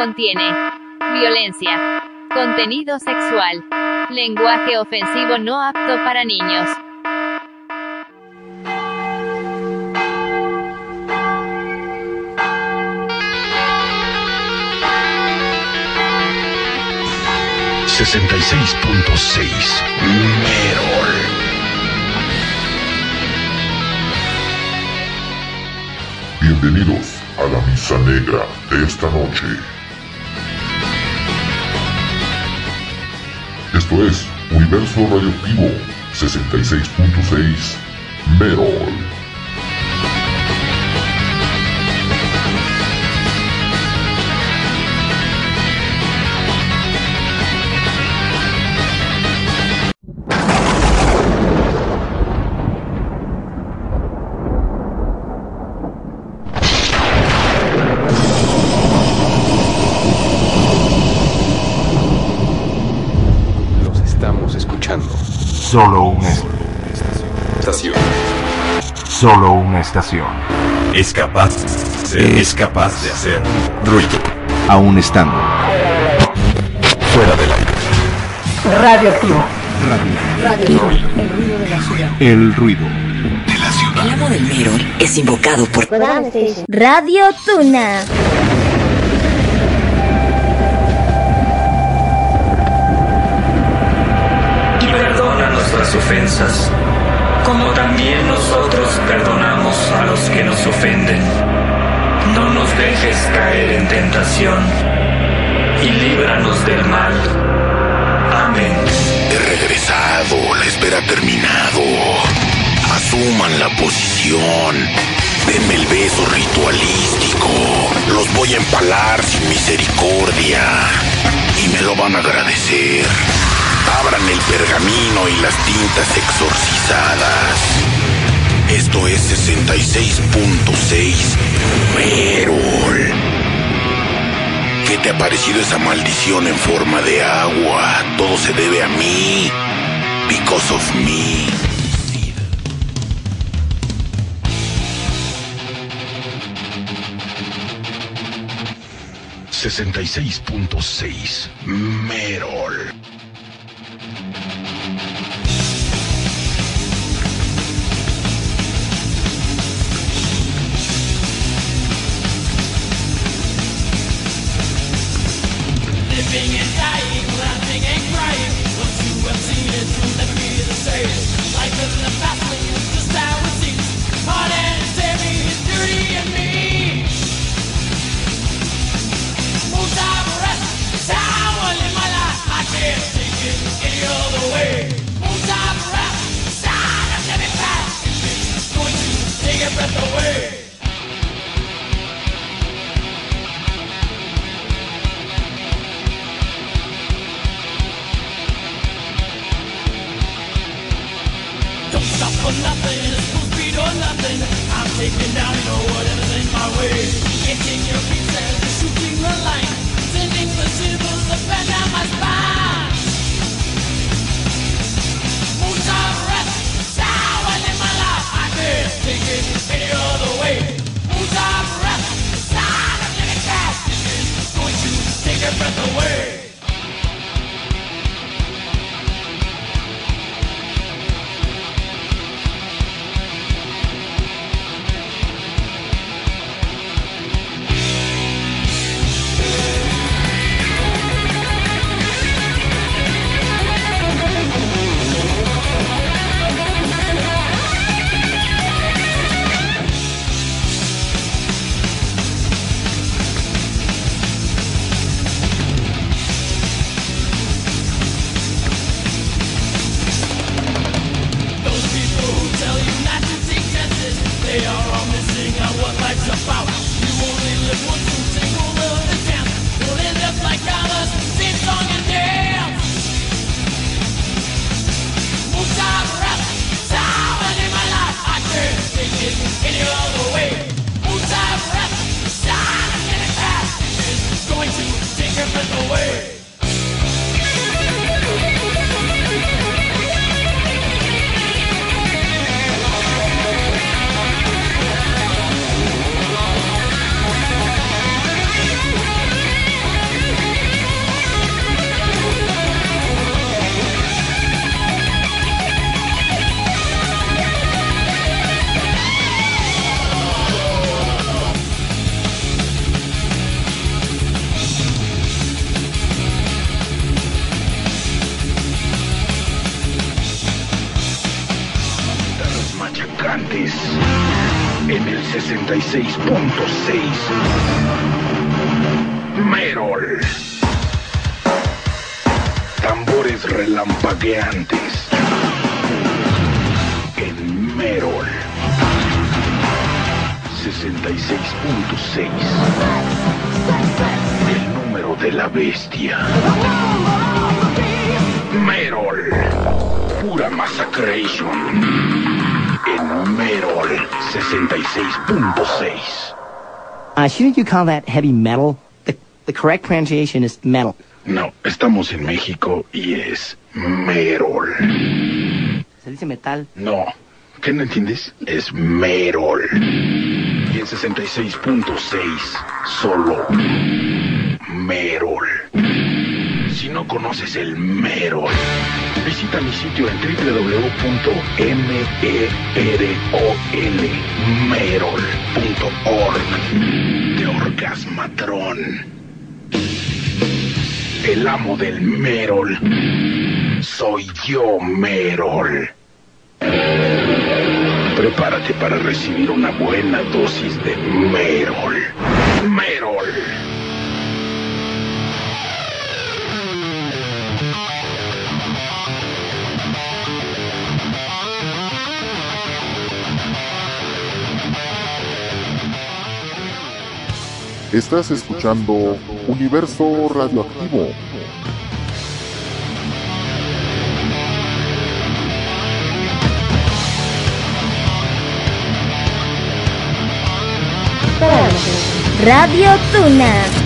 contiene violencia, contenido sexual, lenguaje ofensivo no apto para niños. Sesenta y seis punto seis. Merol. Bienvenidos a la misa negra de esta noche. Esto es Universo Radioactivo 66.6 Merol. Solo una Estación. solo una estación. Es capaz, es capaz de hacer ruido. Aún estando Fuera del aire. Radioactivo. el ruido. El amo del Merol es invocado por Radio Tuna. Ofensas, como también nosotros perdonamos a los que nos ofenden. No nos dejes caer en tentación y líbranos del mal. Amén. He regresado, la espera terminado. Asuman la posición. Denme el beso ritualístico. Los voy a empalar sin misericordia. Y me lo van a agradecer. Abran el pergamino y las tintas exorcizadas. Esto es 66.6 Merol. ¿Qué te ha parecido esa maldición en forma de agua? Todo se debe a mí. Because of me. 66.6 Merol. Uh, shouldn't you call that heavy metal? The, the correct pronunciation is metal. No, estamos en México y es Merol. Se dice metal. No, ¿qué no entiendes? Es Merol. Y en 66.6, solo Merol. Si no conoces el Merol, visita mi sitio en www.merol.org de Orgasmatron. El amo del Merol. Soy yo, Merol. Prepárate para recibir una buena dosis de Merol. Merol. Estás escuchando Universo Radioactivo. Radio Tuna.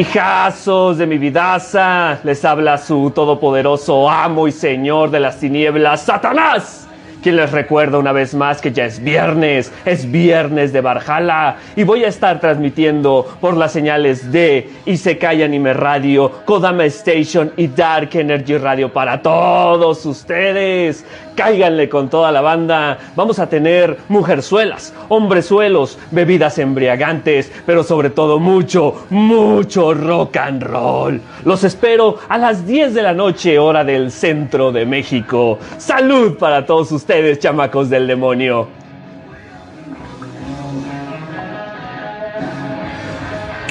Hijazos de mi vidaza, les habla su todopoderoso amo y señor de las tinieblas, Satanás, quien les recuerda una vez más que ya es viernes, es viernes de Barjala y voy a estar transmitiendo por las señales de Isekai Anime Radio, Kodama Station y Dark Energy Radio para todos ustedes. Cáiganle con toda la banda. Vamos a tener mujerzuelas, hombrezuelos, bebidas embriagantes, pero sobre todo mucho, mucho rock and roll. Los espero a las 10 de la noche, hora del centro de México. Salud para todos ustedes, chamacos del demonio.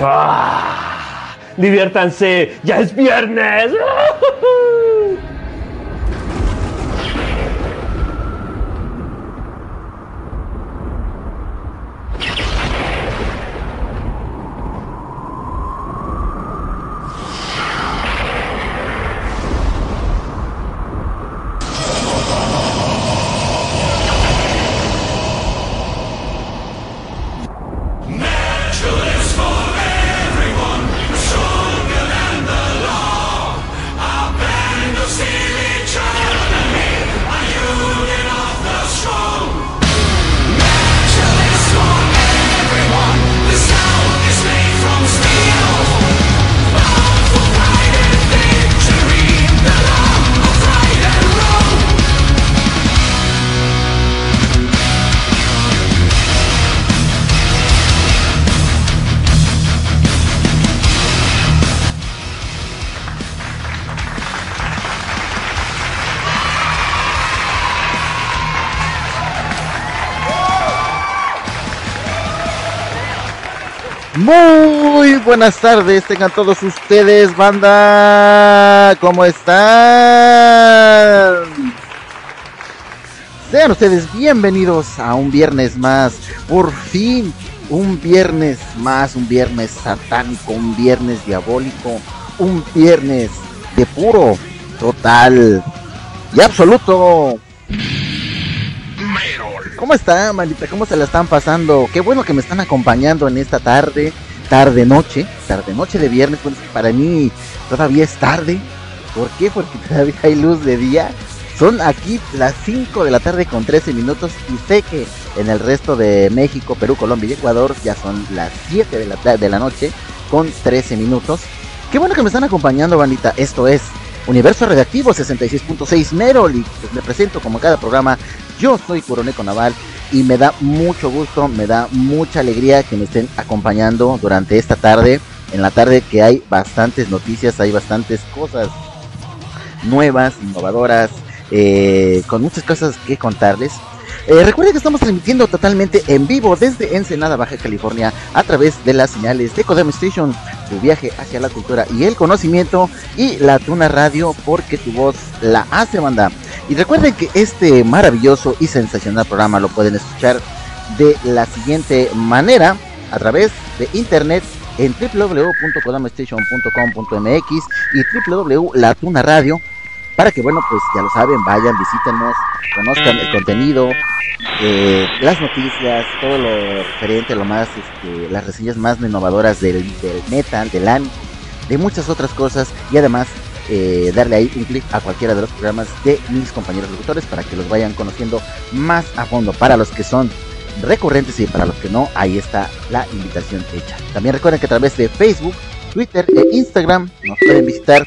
¡Ah! Diviértanse, ya es viernes. buenas tardes, tengan todos ustedes, banda. ¿Cómo están? Sean ustedes bienvenidos a un viernes más. Por fin, un viernes más, un viernes satánico, un viernes diabólico, un viernes de puro, total y absoluto. ¿Cómo está, maldita? ¿Cómo se la están pasando? Qué bueno que me están acompañando en esta tarde, tarde noche, tarde noche de viernes. Para mí todavía es tarde. ¿Por qué? Porque todavía hay luz de día. Son aquí las 5 de la tarde con 13 minutos y sé que en el resto de México, Perú, Colombia y Ecuador ya son las 7 de la, de la noche con 13 minutos. Qué bueno que me están acompañando, bandita. Esto es Universo Redactivo 66.6 Merol y pues me presento como cada programa. Yo soy Coroneco Naval y me da mucho gusto, me da mucha alegría que me estén acompañando durante esta tarde. En la tarde que hay bastantes noticias, hay bastantes cosas nuevas, innovadoras, eh, con muchas cosas que contarles. Eh, recuerden que estamos transmitiendo totalmente en vivo desde Ensenada, Baja California, a través de las señales de Codem Station, tu viaje hacia la cultura y el conocimiento, y la Tuna Radio, porque tu voz la hace banda. Y recuerden que este maravilloso y sensacional programa lo pueden escuchar de la siguiente manera, a través de internet en www.codamestation.com.mx y www.latunaradio para que, bueno, pues ya lo saben, vayan, visítenos, conozcan el contenido, eh, las noticias, todo lo referente, lo más, este, las reseñas más innovadoras del, del metal, del anime, de muchas otras cosas y además eh, darle ahí un clic a cualquiera de los programas de mis compañeros locutores para que los vayan conociendo más a fondo. Para los que son recurrentes y para los que no, ahí está la invitación hecha. También recuerden que a través de Facebook, Twitter e Instagram nos pueden visitar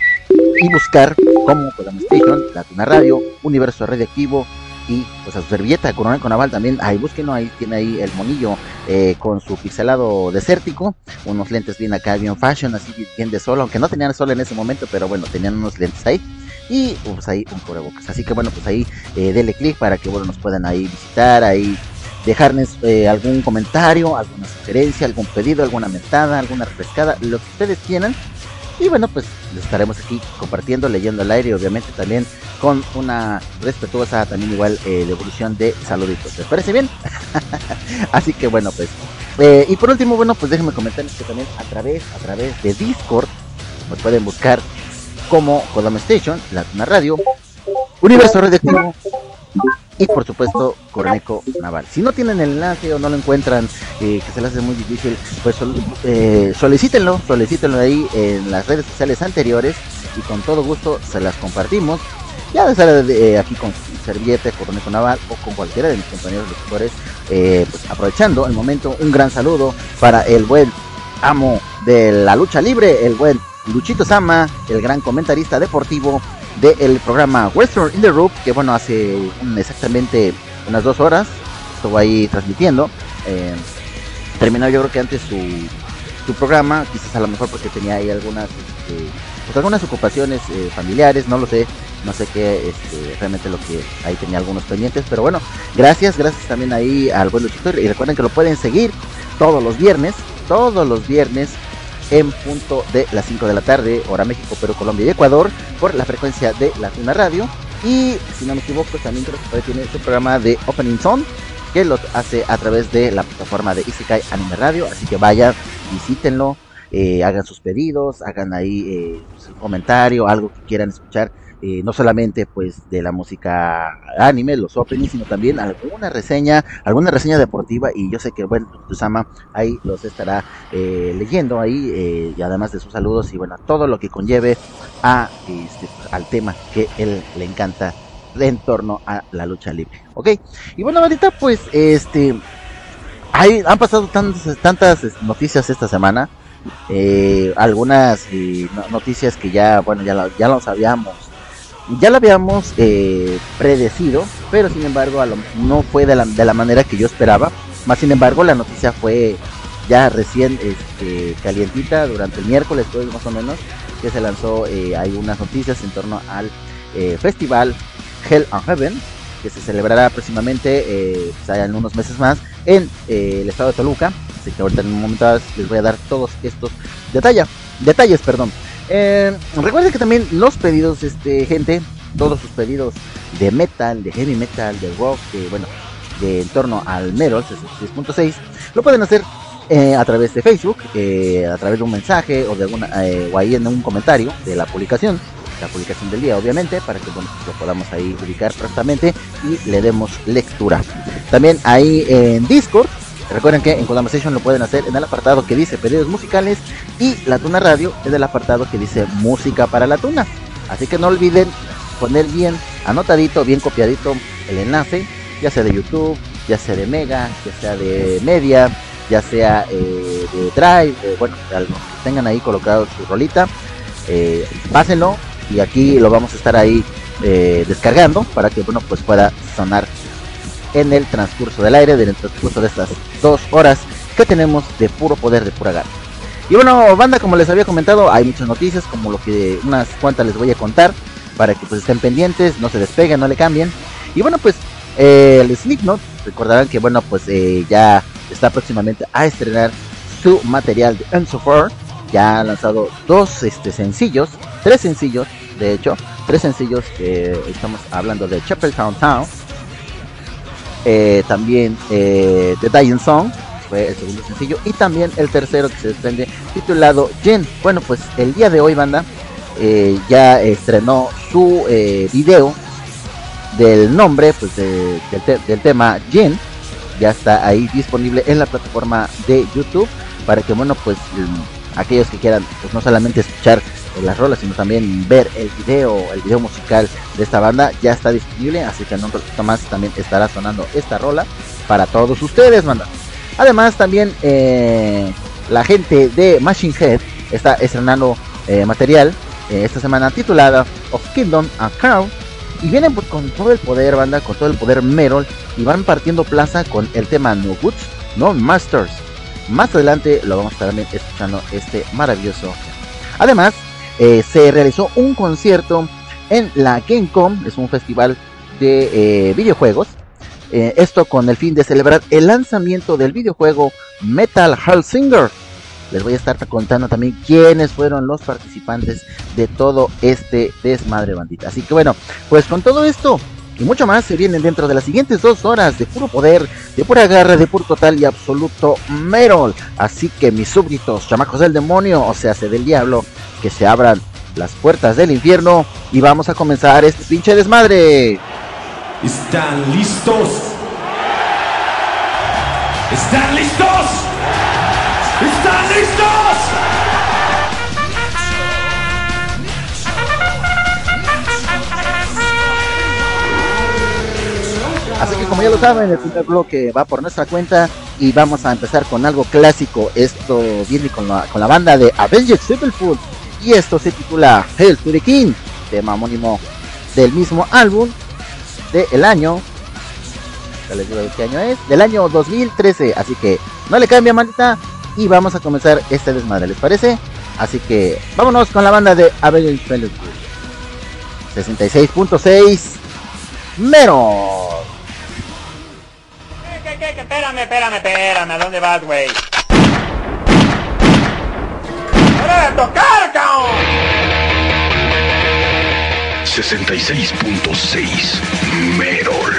y buscar como Programa Station, Latina Radio, Universo Radioactivo y pues a su servilleta Coronel Conaval también, ahí búsquenlo, ahí tiene ahí el monillo eh, con su pixelado desértico, unos lentes bien acá, bien fashion, así bien de sol, aunque no tenían sol en ese momento, pero bueno, tenían unos lentes ahí y pues ahí un cubrebocas, así que bueno, pues ahí eh, denle clic para que bueno nos puedan ahí visitar, ahí dejarles eh, algún comentario, alguna sugerencia, algún pedido, alguna mentada, alguna refrescada, lo que ustedes quieran y bueno, pues estaremos aquí compartiendo, leyendo al aire, obviamente también con una respetuosa, también igual, eh, devolución de saluditos. ¿Les parece bien? Así que bueno, pues. Eh, y por último, bueno, pues déjenme comentarles que también a través, a través de Discord, nos pueden buscar como Kodama Station, Latina Radio, Universo Radioactivo y por supuesto Corneco Naval. Si no tienen el enlace o no lo encuentran, eh, que se les hace muy difícil, pues eh, solicítenlo, solicítenlo ahí en las redes sociales anteriores y con todo gusto se las compartimos. Ya de estar eh, aquí con Serviete, Corneco Naval o con cualquiera de mis compañeros lectores, eh, pues aprovechando el momento, un gran saludo para el buen amo de la lucha libre, el buen Luchito Sama, el gran comentarista deportivo del programa Western in the Roof, que bueno, hace exactamente unas dos horas estuvo ahí transmitiendo. Eh, terminó yo creo que antes su, su programa, quizás a lo mejor porque tenía ahí algunas este, pues algunas ocupaciones eh, familiares, no lo sé, no sé qué este, realmente lo que ahí tenía algunos pendientes, pero bueno, gracias, gracias también ahí al buen luchador y recuerden que lo pueden seguir todos los viernes, todos los viernes en punto de las 5 de la tarde, hora México, Perú, Colombia y Ecuador, por la frecuencia de Latina Radio. Y si no me equivoco, también creo que tiene su programa de Opening Zone, que lo hace a través de la plataforma de Isekai Anime Radio. Así que vayan, visítenlo, eh, hagan sus pedidos, hagan ahí eh, su comentario, algo que quieran escuchar eh, no solamente pues de la música anime, los openings, sino también alguna reseña, alguna reseña deportiva y yo sé que bueno, Tusama ahí los estará eh, leyendo ahí eh, y además de sus saludos y bueno, todo lo que conlleve a este, al tema que él le encanta en torno a la lucha libre, ¿ok? Y bueno, ahorita pues este hay, han pasado tantas, tantas noticias esta semana, algunas noticias que ya, bueno, ya, ya lo sabíamos ya lo habíamos eh, predecido, pero sin embargo no fue de la, de la, manera que yo esperaba. Más sin embargo, la noticia fue ya recién este, calientita durante el miércoles, pues, más o menos, que se lanzó. Eh, hay unas noticias en torno al eh, festival Hell and Heaven, que se celebrará próximamente, eh, pues, en unos meses más, en el estado de Toluca. Así que ahorita en un momento les voy a dar todos estos detalles, detalles, perdón. Eh, recuerden que también los pedidos, este, gente, todos sus pedidos de metal, de heavy metal, de rock, de, bueno, de en torno al Metal 6.6, lo pueden hacer eh, a través de Facebook, eh, a través de un mensaje o de alguna, eh, o ahí en un comentario de la publicación, la publicación del día, obviamente, para que lo podamos ahí ubicar perfectamente y le demos lectura. También ahí en Discord Recuerden que en Kodama Station lo pueden hacer en el apartado que dice pedidos musicales y la Tuna Radio en el apartado que dice música para la Tuna. Así que no olviden poner bien anotadito, bien copiadito el enlace, ya sea de YouTube, ya sea de Mega, ya sea de Media, ya sea eh, de Drive, eh, bueno, tengan ahí colocado su rolita, eh, pásenlo y aquí lo vamos a estar ahí eh, descargando para que bueno pues pueda sonar en el transcurso del aire, del transcurso de estas dos horas que tenemos de puro poder, de pura gana. Y bueno, banda, como les había comentado, hay muchas noticias, como lo que unas cuantas les voy a contar, para que pues estén pendientes, no se despeguen, no le cambien. Y bueno, pues eh, el Sneak recordarán que bueno, pues eh, ya está próximamente a estrenar su material de Enzo Ya ha lanzado dos este, sencillos, tres sencillos, de hecho, tres sencillos que estamos hablando de Chapel Town Town. Eh, también eh, The Song, fue el segundo sencillo. Y también el tercero que se desprende titulado Jen. Bueno, pues el día de hoy, banda, eh, ya estrenó su eh, video del nombre pues de, del, tema Jen. Ya está ahí disponible en la plataforma de YouTube para que, bueno, pues aquellos que quieran pues no solamente escuchar las rolas, sino también ver el video, el video musical de esta banda, ya está disponible, así que en un ratito más también estará sonando esta rola para todos ustedes, banda. Además, también eh, la gente de Machine Head está estrenando eh, material eh, esta semana titulada Of Kingdom and Crown. Y vienen con todo el poder, banda, con todo el poder Merol. Y van partiendo plaza con el tema No Goods, No Masters. Más adelante lo vamos a estar escuchando este maravilloso. Además, se realizó un concierto en la Gamecom, es un festival de videojuegos eh, esto con el fin de celebrar el lanzamiento del videojuego Metal Hellsinger. Les voy a estar contando también quiénes fueron los participantes de todo este desmadre bandita. Así que bueno, pues con todo esto y mucho más se vienen dentro de las siguientes dos horas de puro poder, de pura garra, de puro total y absoluto Merol. Así que mis súbditos, chamacos del demonio, o sea, se del diablo, que se abran las puertas del infierno y vamos a comenzar este pinche desmadre. ¿Están listos? ¿Están listos? ¿Están listos? Como ya lo saben, el primer bloque va por nuestra cuenta y vamos a empezar con algo clásico. Esto viene con la, con la banda de Avenged Sevenfold y esto se titula Hell to the King, tema homónimo del mismo álbum del año. Ya les digo qué año es. Del año 2013. Así que no le cambia, maldita. Y vamos a comenzar este desmadre, ¿les parece? Así que vámonos con la banda de Avengers 66.6 Mero. ¿Qué, qué, qué? Espérame, espérame, espérame. ¿A dónde vas, güey? ¡Hora de tocar, cabrón! 66.6 Merol.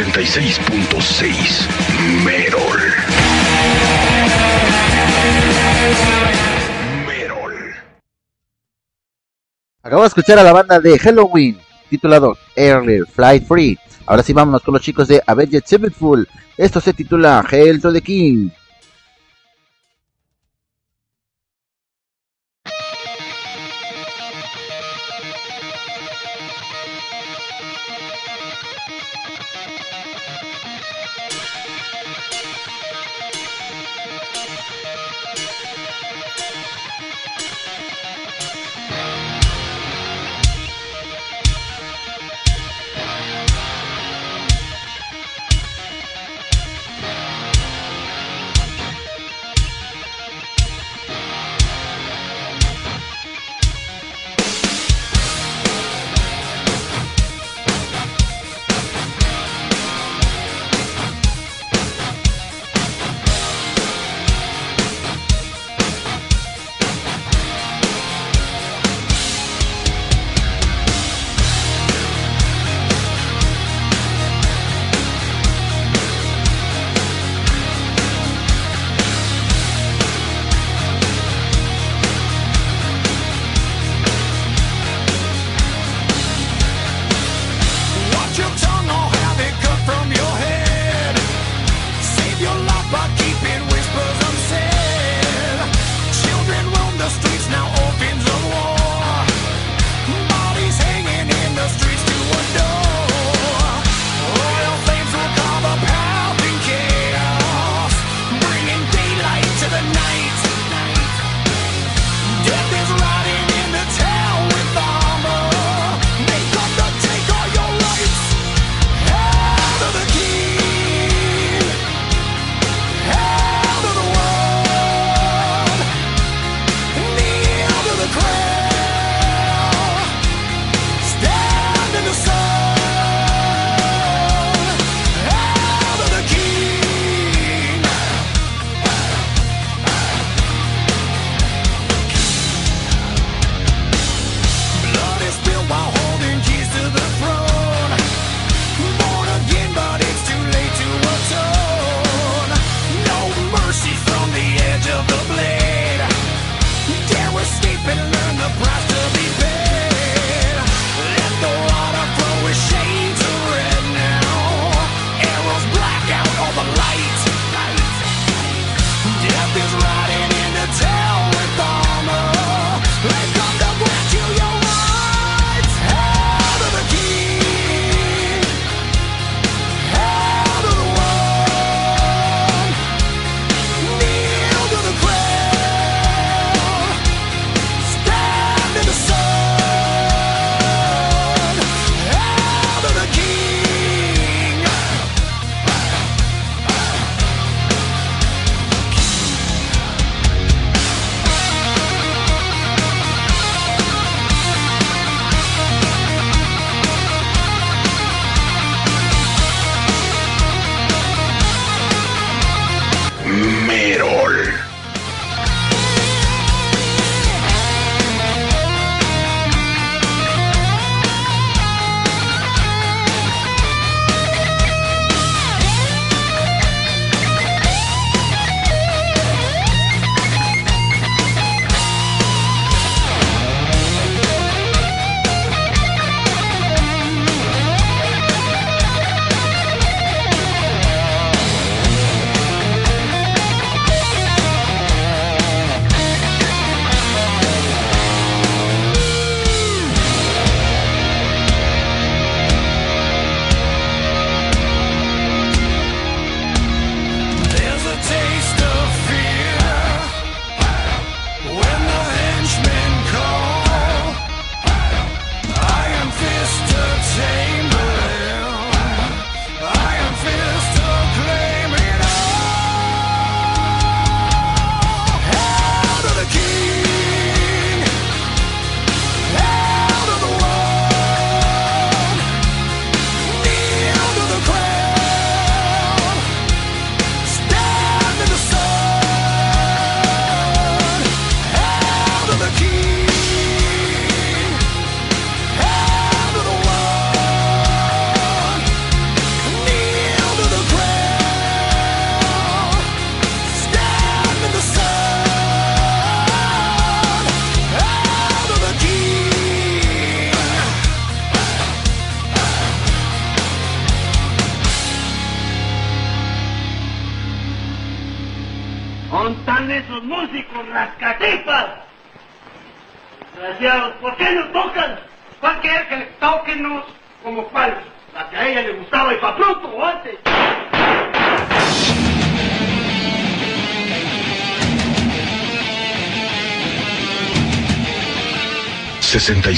66.6 Merol. Acabo de escuchar a la banda de Halloween, titulado Early Fly Free. Ahora sí vámonos con los chicos de Avenged Sevenfold. Esto se titula Hail to the King.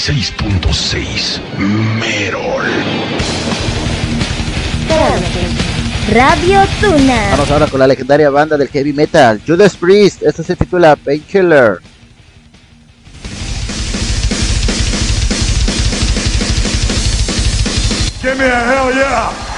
66.6 Merol. Radio Tuna. Vamos ahora con la legendaria banda del heavy metal, Judas Priest. Esta se titula Painkiller. Give me a hell yeah!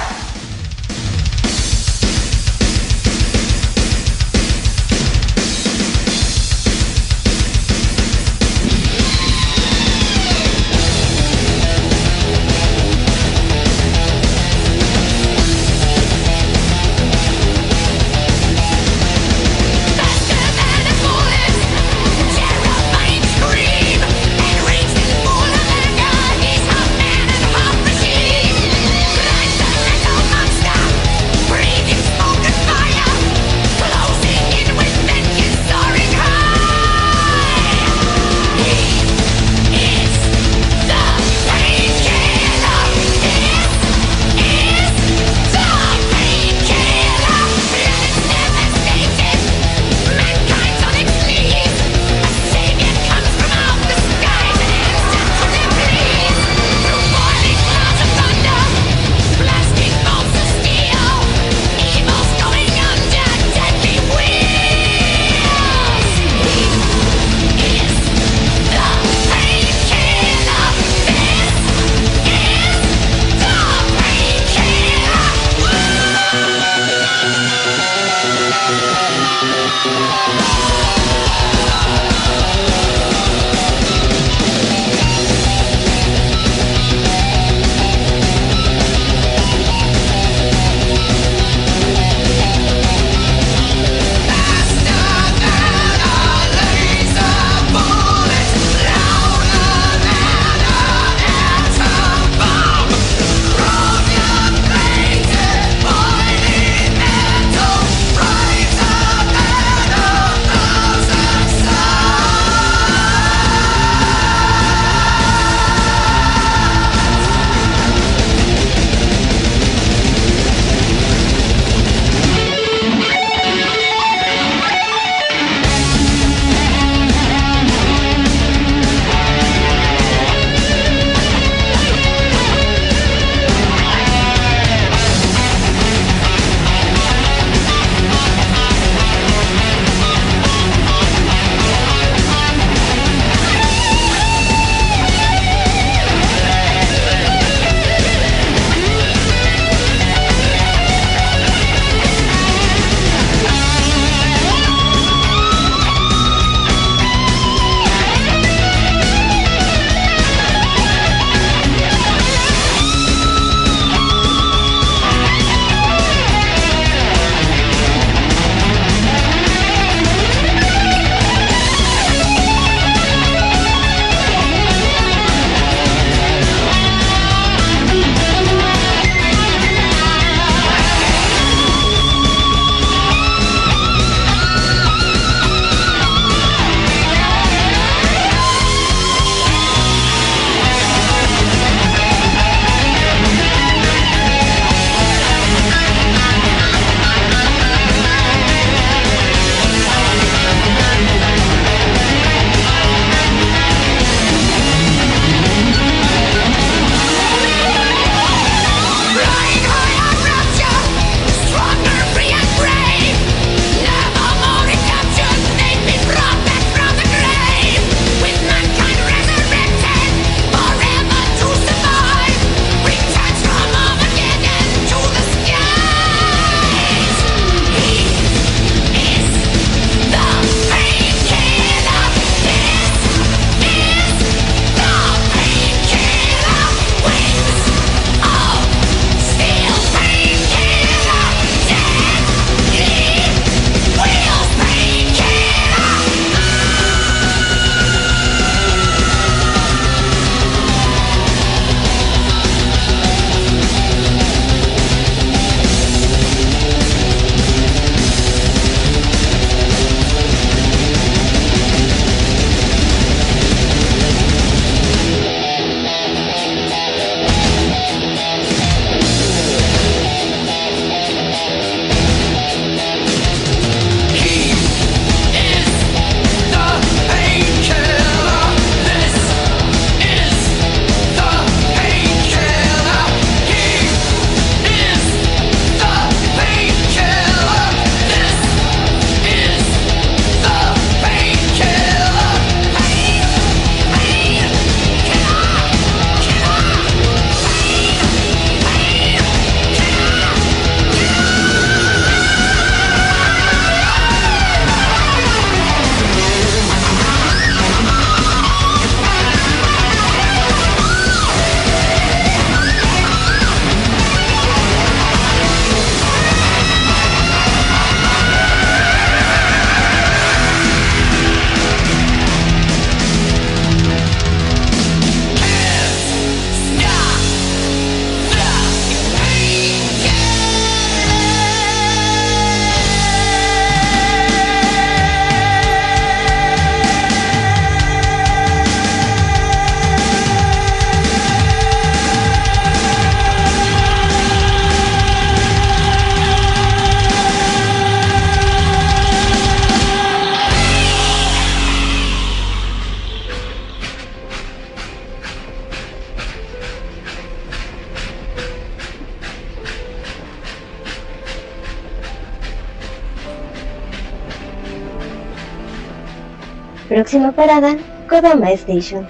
Próxima parada, Kodama Station.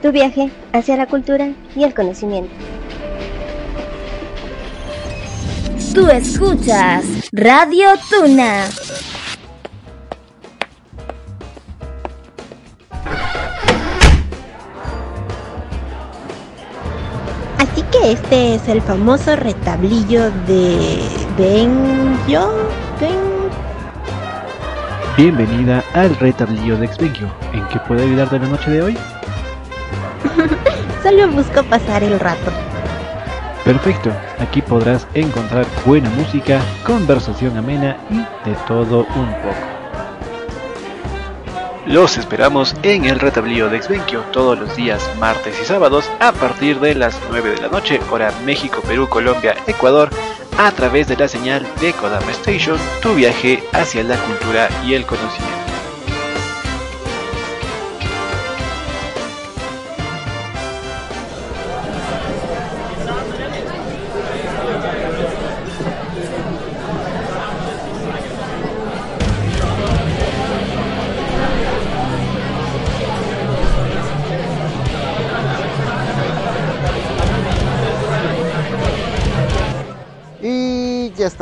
Tu viaje hacia la cultura y el conocimiento. Tú escuchas Radio Tuna. Así que este es el famoso retablillo de Benjo. Ben... Bienvenida al retablillo de Exvenio. ¿En qué puedo ayudarte la noche de hoy? Solo busco pasar el rato. Perfecto, aquí podrás encontrar buena música, conversación amena y de todo un poco. Los esperamos en el retablío de Exvenquio todos los días martes y sábados a partir de las 9 de la noche, hora México, Perú, Colombia, Ecuador, a través de la señal de Kodama Station, tu viaje hacia la cultura y el conocimiento.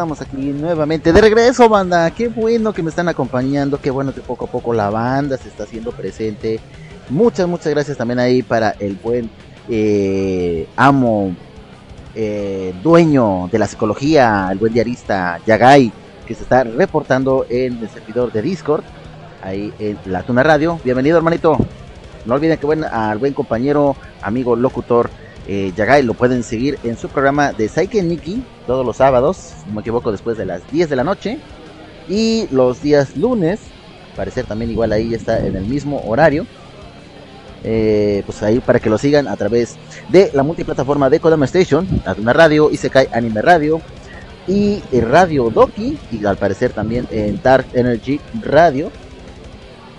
Estamos aquí nuevamente de regreso, banda. Qué bueno que me están acompañando, qué bueno que poco a poco la banda se está haciendo presente. Muchas, muchas gracias también ahí para el buen eh, amo, eh, dueño de la psicología, el buen diarista Yagai, que se está reportando en el servidor de Discord, ahí en la Tuna Radio. Bienvenido, hermanito. No olviden que buen, al buen compañero, amigo, locutor eh, Yagai lo pueden seguir en su programa de Saike Nikki todos los sábados, si no me equivoco, después de las 10 de la noche. Y los días lunes, parecer también igual ahí está en el mismo horario. Eh, pues ahí para que lo sigan a través de la multiplataforma de Kodama Station, Aduna Radio, Isekai Anime Radio y Radio Doki, y al parecer también en Dark Energy Radio.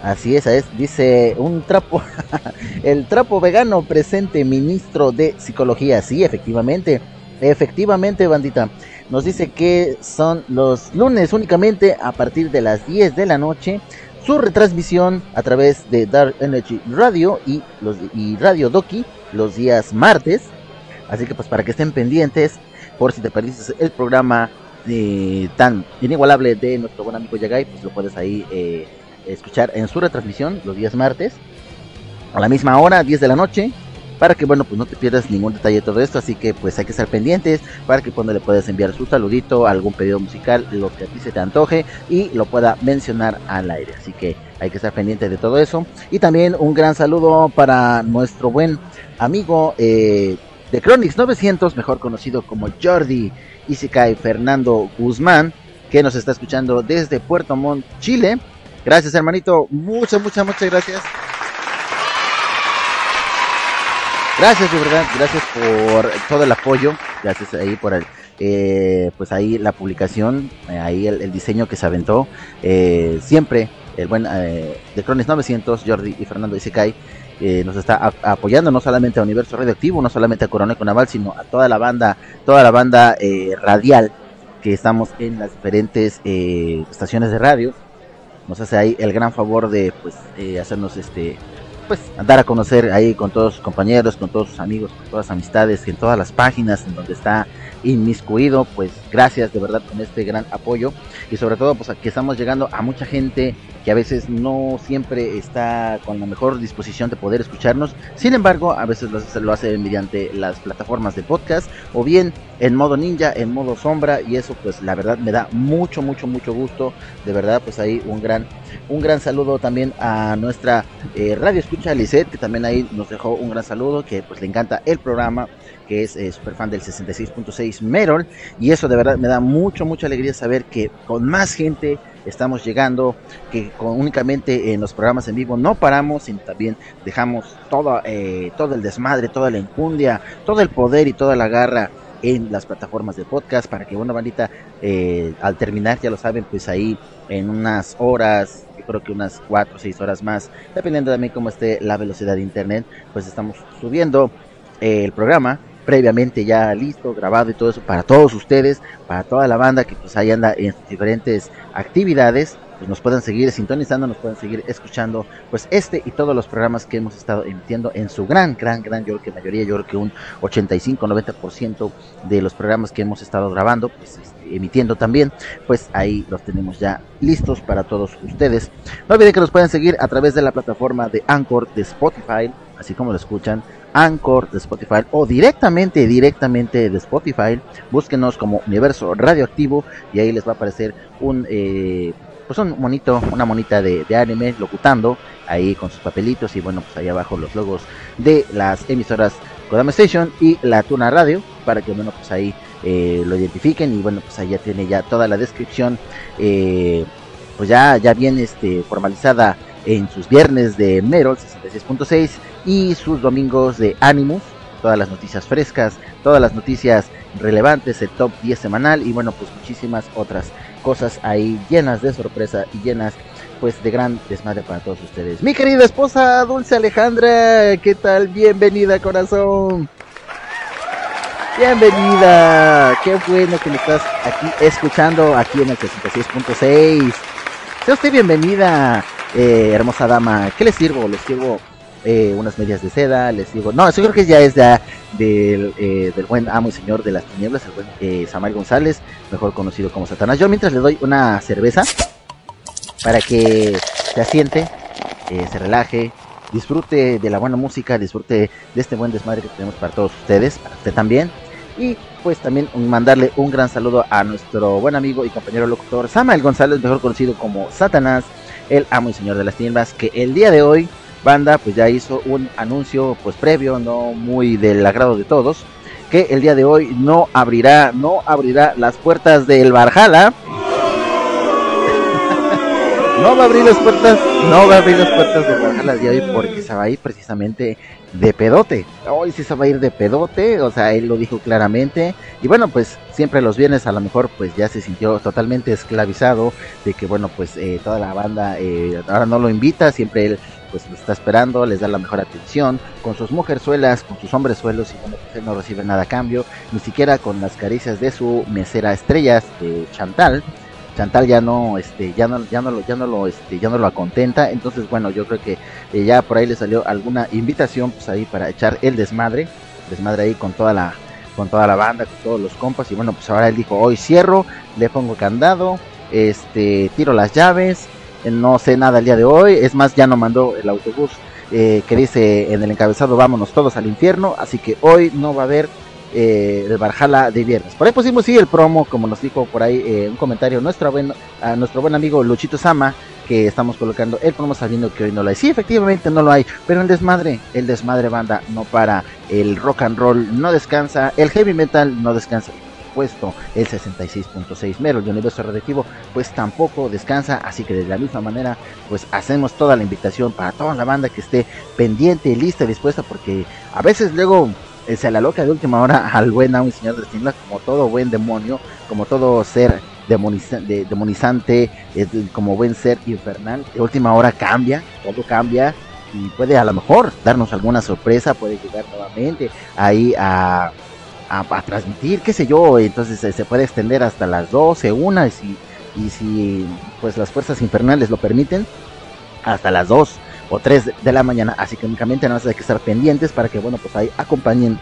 Así es, es, dice un trapo, el trapo vegano presente ministro de psicología, sí, efectivamente, efectivamente, bandita, nos dice que son los lunes únicamente a partir de las 10 de la noche, su retransmisión a través de Dark Energy Radio y, los, y Radio Doki los días martes, así que pues para que estén pendientes, por si te perdiste el programa eh, tan inigualable de nuestro buen amigo Yagai, pues lo puedes ahí... Eh, escuchar en su retransmisión los días martes a la misma hora, 10 de la noche, para que bueno, pues no te pierdas ningún detalle de todo esto, así que pues hay que estar pendientes para que cuando le puedas enviar su saludito, algún pedido musical, lo que a ti se te antoje y lo pueda mencionar al aire, así que hay que estar pendientes de todo eso y también un gran saludo para nuestro buen amigo eh, de Chronix 900, mejor conocido como Jordi Isikai Fernando Guzmán, que nos está escuchando desde Puerto Montt, Chile. Gracias, hermanito. Muchas, muchas, muchas gracias. Gracias, de verdad. Gracias por todo el apoyo. Gracias ahí por el, eh, pues ahí la publicación, eh, ahí el, diseño que se aventó. Eh, siempre el buen eh, de Cronis 900, Jordi y Fernando Isekai, eh, nos está apoyando no solamente a Universo Radioactivo, no solamente a Coronel Naval, sino a toda la banda, toda la banda eh, radial que estamos en las diferentes eh, estaciones de radio nos hace ahí el gran favor de pues eh, hacernos este pues dar a conocer ahí con todos sus compañeros, con todos sus amigos, con todas las amistades, en todas las páginas en donde está inmiscuido, pues gracias de verdad con este gran apoyo. Y sobre todo pues aquí estamos llegando a mucha gente que a veces no siempre está con la mejor disposición de poder escucharnos, sin embargo a veces lo, lo hace mediante las plataformas de podcast o bien en modo ninja, en modo sombra. Y eso pues la verdad me da mucho mucho mucho gusto, de verdad pues ahí un gran un gran saludo también a nuestra eh, radio escucha Lisette que también ahí nos dejó un gran saludo que pues le encanta el programa que es eh, super fan del 66.6 Merol y eso de verdad me da mucho mucha alegría saber que con más gente estamos llegando, que con, únicamente en los programas en vivo no paramos, sino también dejamos todo, eh, todo el desmadre, toda la enjundia, todo el poder y toda la garra en las plataformas de podcast para que bueno bandita eh, al terminar ya lo saben pues ahí en unas horas yo creo que unas 4 o 6 horas más dependiendo también cómo esté la velocidad de internet pues estamos subiendo eh, el programa previamente ya listo, grabado y todo eso para todos ustedes, para toda la banda que pues ahí anda en sus diferentes actividades pues nos puedan seguir sintonizando, nos puedan seguir escuchando, pues este y todos los programas que hemos estado emitiendo en su gran, gran, gran, yo creo que mayoría, yo creo que un 85-90% de los programas que hemos estado grabando, pues este, emitiendo también, pues ahí los tenemos ya listos para todos ustedes. No olviden que nos pueden seguir a través de la plataforma de Anchor de Spotify, así como lo escuchan, Anchor de Spotify o directamente, directamente de Spotify. Búsquenos como Universo Radioactivo y ahí les va a aparecer un, eh, pues un monito, una monita de, de, anime locutando ahí con sus papelitos y bueno, pues ahí abajo los logos de las emisoras Kodama Station y la Tuna Radio para que bueno, pues ahí eh, lo identifiquen y bueno, pues ahí ya tiene ya toda la descripción, eh, pues ya, ya bien este, formalizada en sus viernes de Merol 66.6 y sus domingos de Animus, todas las noticias frescas, todas las noticias relevantes, el top 10 semanal y bueno, pues muchísimas otras cosas ahí llenas de sorpresa y llenas pues de gran desmadre para todos ustedes. Mi querida esposa Dulce Alejandra, ¿qué tal? Bienvenida corazón. Bienvenida, qué bueno que me estás aquí escuchando aquí en el 66.6. Sea usted bienvenida, eh, hermosa dama. ¿Qué le sirvo? Les sirvo eh, unas medias de seda, les digo, no, eso creo que ya es de, del, eh, del buen amo y señor de las tinieblas, el buen eh, Samuel González, mejor conocido como Satanás. Yo mientras le doy una cerveza para que se asiente, se relaje, disfrute de la buena música, disfrute de este buen desmadre que tenemos para todos ustedes, para usted también. Y pues también mandarle un gran saludo a nuestro buen amigo y compañero locutor Samuel González, mejor conocido como Satanás, el amo y señor de las tinieblas, que el día de hoy banda pues ya hizo un anuncio pues previo, no muy del agrado de todos, que el día de hoy no abrirá, no abrirá las puertas del Barjala. no va a abrir las puertas, no va a abrir las puertas del Barjala de hoy porque se va a ir precisamente de pedote. Hoy sí se va a ir de pedote, o sea, él lo dijo claramente. Y bueno, pues siempre los viernes a lo mejor pues ya se sintió totalmente esclavizado de que bueno, pues eh, toda la banda eh, ahora no lo invita, siempre él pues lo está esperando, les da la mejor atención, con sus mujerzuelas, con sus hombrezuelos y bueno, pues él no recibe nada a cambio, ni siquiera con las caricias de su mesera estrellas, de Chantal. Chantal ya no, este, ya no, ya no lo, ya no lo, este, ya no lo acontenta, entonces bueno, yo creo que eh, ya por ahí le salió alguna invitación, pues ahí para echar el desmadre, desmadre ahí con toda la, con toda la banda, con todos los compas, y bueno, pues ahora él dijo, hoy cierro, le pongo candado, este, tiro las llaves, no sé nada el día de hoy, es más, ya no mandó el autobús eh, que dice en el encabezado vámonos todos al infierno, así que hoy no va a haber eh, el Barjala de viernes. Por ahí pusimos sí el promo, como nos dijo por ahí eh, un comentario nuestro buen, a nuestro buen amigo Luchito Sama, que estamos colocando el promo sabiendo que hoy no lo hay. Sí, efectivamente no lo hay, pero el desmadre, el desmadre banda no para, el rock and roll no descansa, el heavy metal no descansa puesto el 66.6 mero el universo radioactivo pues tampoco descansa así que de la misma manera pues hacemos toda la invitación para toda la banda que esté pendiente lista dispuesta porque a veces luego eh, se la loca de última hora al buen amo y señor de como todo buen demonio como todo ser demoniza de, demonizante eh, como buen ser infernal de última hora cambia todo cambia y puede a lo mejor darnos alguna sorpresa puede llegar nuevamente ahí a transmitir, qué sé yo, entonces eh, se puede extender hasta las 12, una, y si, y si pues las fuerzas infernales lo permiten, hasta las 2 o 3 de la mañana, así que únicamente nada más hay que estar pendientes para que, bueno, pues ahí acompañen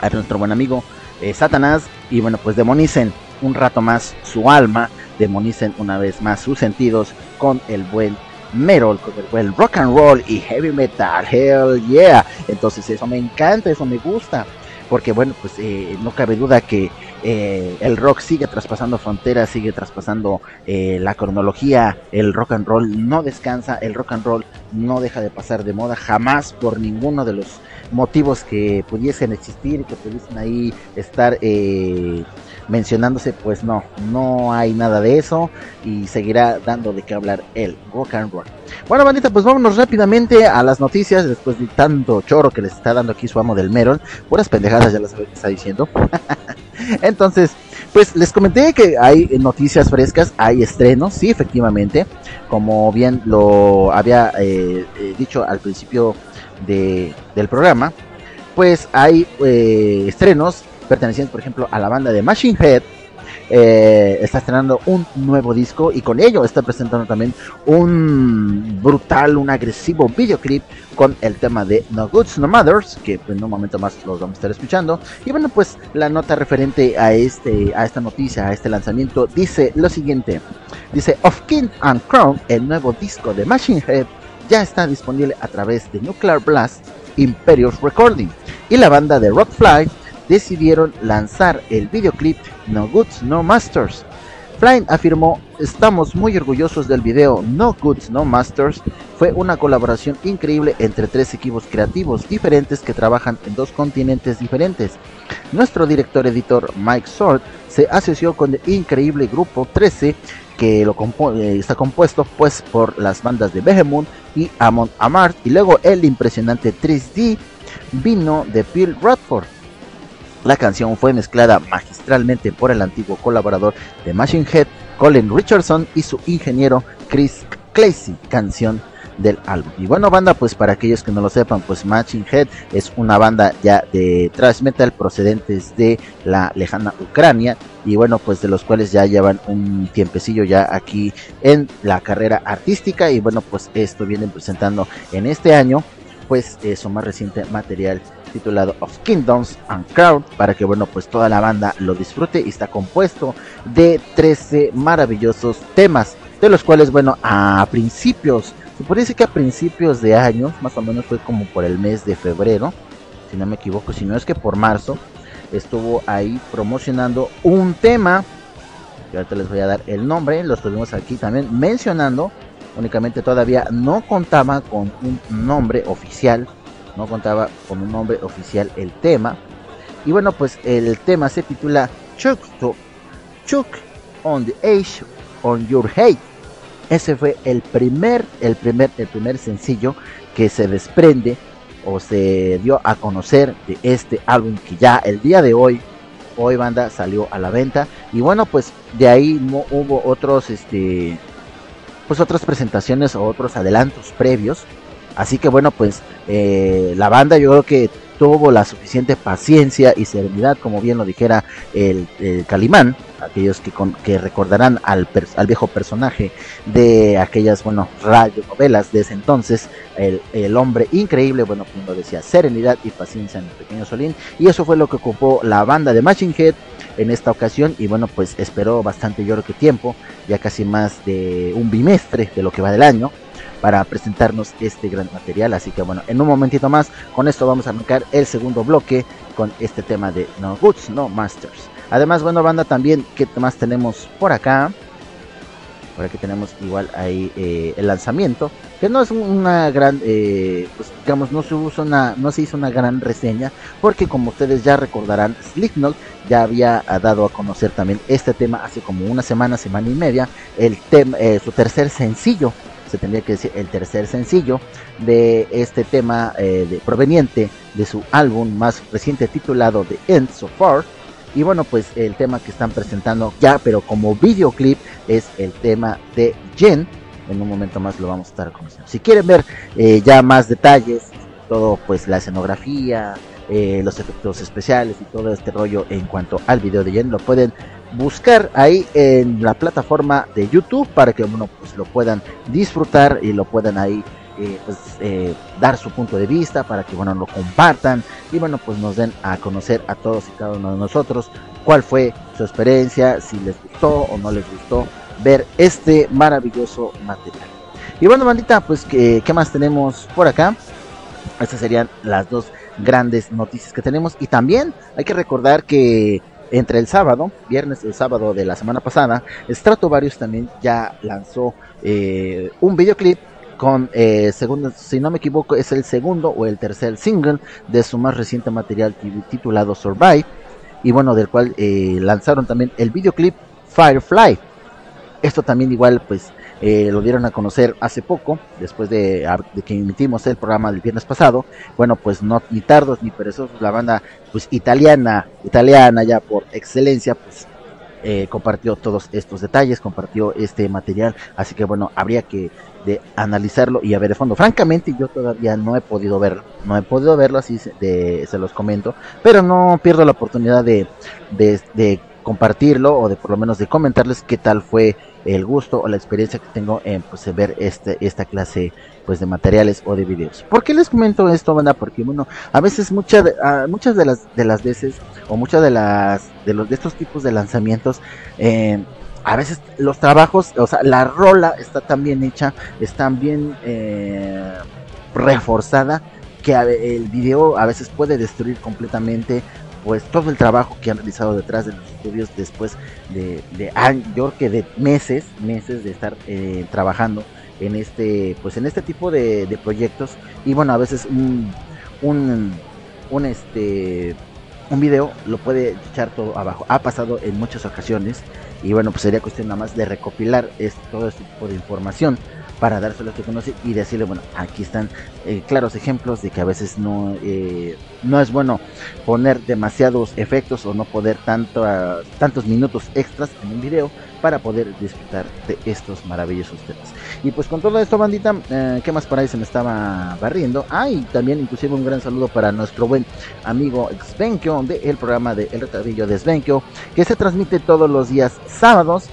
a nuestro buen amigo eh, Satanás y, bueno, pues demonicen un rato más su alma, demonicen una vez más sus sentidos con el buen metal, con el buen rock and roll y heavy metal, hell yeah, entonces eso me encanta, eso me gusta. Porque bueno, pues eh, no cabe duda que eh, el rock sigue traspasando fronteras, sigue traspasando eh, la cronología, el rock and roll no descansa, el rock and roll no deja de pasar de moda jamás por ninguno de los motivos que pudiesen existir que pudiesen ahí estar mencionándose, pues no, no hay nada de eso y seguirá dando de qué hablar el rock and roll. Bueno, bandita, pues vámonos rápidamente a las noticias después de tanto choro que les está dando aquí su amo del Meron. Puras pendejadas, ya las que está diciendo. Entonces, pues les comenté que hay noticias frescas, hay estrenos, sí, efectivamente, como bien lo había eh, eh, dicho al principio de, del programa, pues hay eh, estrenos pertenecientes, por ejemplo, a la banda de Machine Head, eh, está estrenando un nuevo disco y con ello está presentando también un brutal, un agresivo videoclip con el tema de No Goods No Mothers, que pues, en un momento más los vamos a estar escuchando. Y bueno, pues la nota referente a este a esta noticia, a este lanzamiento dice lo siguiente. Dice Of King and Crown, el nuevo disco de Machine Head ya está disponible a través de Nuclear Blast Imperious Recording y la banda de Rockfly decidieron lanzar el videoclip No Goods No Masters. Flynn afirmó, estamos muy orgullosos del video No Goods No Masters. Fue una colaboración increíble entre tres equipos creativos diferentes que trabajan en dos continentes diferentes. Nuestro director editor Mike Sword se asoció con el increíble grupo 13 que eh, está compuesto pues por las bandas de Behemoth y Amon Amart y luego el impresionante 3D vino de Bill Radford. La canción fue mezclada magistralmente por el antiguo colaborador de Machine Head, Colin Richardson, y su ingeniero Chris Clancy, canción del álbum. Y bueno, banda, pues para aquellos que no lo sepan, pues Machine Head es una banda ya de thrash metal procedentes de la lejana Ucrania y bueno, pues de los cuales ya llevan un tiempecillo ya aquí en la carrera artística y bueno, pues esto vienen presentando en este año pues eh, su más reciente material titulado Of Kingdoms and Crown para que bueno pues toda la banda lo disfrute y está compuesto de 13 maravillosos temas de los cuales bueno a principios se puede decir que a principios de años más o menos fue como por el mes de febrero si no me equivoco si no es que por marzo estuvo ahí promocionando un tema que ahorita les voy a dar el nombre lo estuvimos aquí también mencionando únicamente todavía no contaba con un nombre oficial no contaba con un nombre oficial el tema. Y bueno, pues el tema se titula Chuck, Chuck on the Age on Your Hate. Ese fue el primer, el primer, el primer sencillo que se desprende o se dio a conocer de este álbum que ya el día de hoy, hoy banda salió a la venta. Y bueno, pues de ahí no hubo otros, este, pues otras presentaciones o otros adelantos previos Así que bueno, pues eh, la banda yo creo que tuvo la suficiente paciencia y serenidad, como bien lo dijera el, Calimán, aquellos que, que recordarán al, al, viejo personaje de aquellas, bueno, radionovelas de ese entonces, el, hombre increíble, bueno, como lo decía, serenidad y paciencia en el pequeño Solín, y eso fue lo que ocupó la banda de Machine Head en esta ocasión, y bueno, pues esperó bastante yo creo que tiempo, ya casi más de un bimestre de lo que va del año, para presentarnos este gran material. Así que bueno, en un momentito más, con esto vamos a arrancar el segundo bloque con este tema de No Goods, No Masters. Además, bueno, banda, también, ¿qué más tenemos por acá? Por aquí tenemos igual ahí eh, el lanzamiento, que no es una gran, eh, pues digamos, no se, una, no se hizo una gran reseña, porque como ustedes ya recordarán, Slipknot ya había dado a conocer también este tema hace como una semana, semana y media, el tema, eh, su tercer sencillo se tendría que decir el tercer sencillo de este tema eh, proveniente de su álbum más reciente titulado The End So Far. Y bueno, pues el tema que están presentando ya, pero como videoclip, es el tema de Jen. En un momento más lo vamos a estar conociendo. Si quieren ver eh, ya más detalles, todo pues la escenografía, eh, los efectos especiales y todo este rollo en cuanto al video de Jen, lo pueden buscar ahí en la plataforma de YouTube para que bueno, pues lo puedan disfrutar y lo puedan ahí eh, pues, eh, dar su punto de vista para que bueno lo compartan y bueno pues nos den a conocer a todos y cada uno de nosotros cuál fue su experiencia, si les gustó o no les gustó ver este maravilloso material. Y bueno, bandita, pues ¿qué, qué más tenemos por acá? Estas serían las dos grandes noticias que tenemos. Y también hay que recordar que entre el sábado, viernes el sábado de la semana pasada, Stratovarius también ya lanzó eh, un videoclip con, eh, segundo, si no me equivoco, es el segundo o el tercer single de su más reciente material titulado Survive, y bueno, del cual eh, lanzaron también el videoclip Firefly. Esto también igual, pues, eh, lo dieron a conocer hace poco, después de, que emitimos el programa del viernes pasado. Bueno, pues no ni tardos ni perezosos, la banda pues italiana, italiana ya por excelencia, pues eh, compartió todos estos detalles, compartió este material, así que bueno, habría que de analizarlo y a ver de fondo. Francamente, yo todavía no he podido verlo, no he podido verlo así, de, se los comento, pero no pierdo la oportunidad de, de, de compartirlo o de por lo menos de comentarles qué tal fue el gusto o la experiencia que tengo en pues, ver este, esta clase pues de materiales o de videos. ¿Por qué les comento esto, banda? Porque bueno, a veces muchas muchas de las de las veces o muchas de las de los de estos tipos de lanzamientos eh, a veces los trabajos, o sea, la rola está tan bien hecha, está bien eh, reforzada que el video a veces puede destruir completamente pues todo el trabajo que han realizado detrás de los estudios después de, de yo que de meses, meses de estar eh, trabajando en este, pues en este tipo de, proyectos y bueno a veces un, un, un este un video lo puede echar todo abajo. Ha pasado en muchas ocasiones y bueno, pues sería cuestión nada más de recopilar todo este tipo de información para dárselo a que conoce y decirle, bueno, aquí están eh, claros ejemplos de que a veces no, eh, no es bueno poner demasiados efectos o no poder tanto, tantos minutos extras en un video para poder disfrutar de estos maravillosos temas. Y pues con todo esto, bandita, eh, ¿qué más por ahí se me estaba barriendo? Ah, y también inclusive un gran saludo para nuestro buen amigo Svenkio del programa de El Retadillo de Svenkio, que se transmite todos los días sábados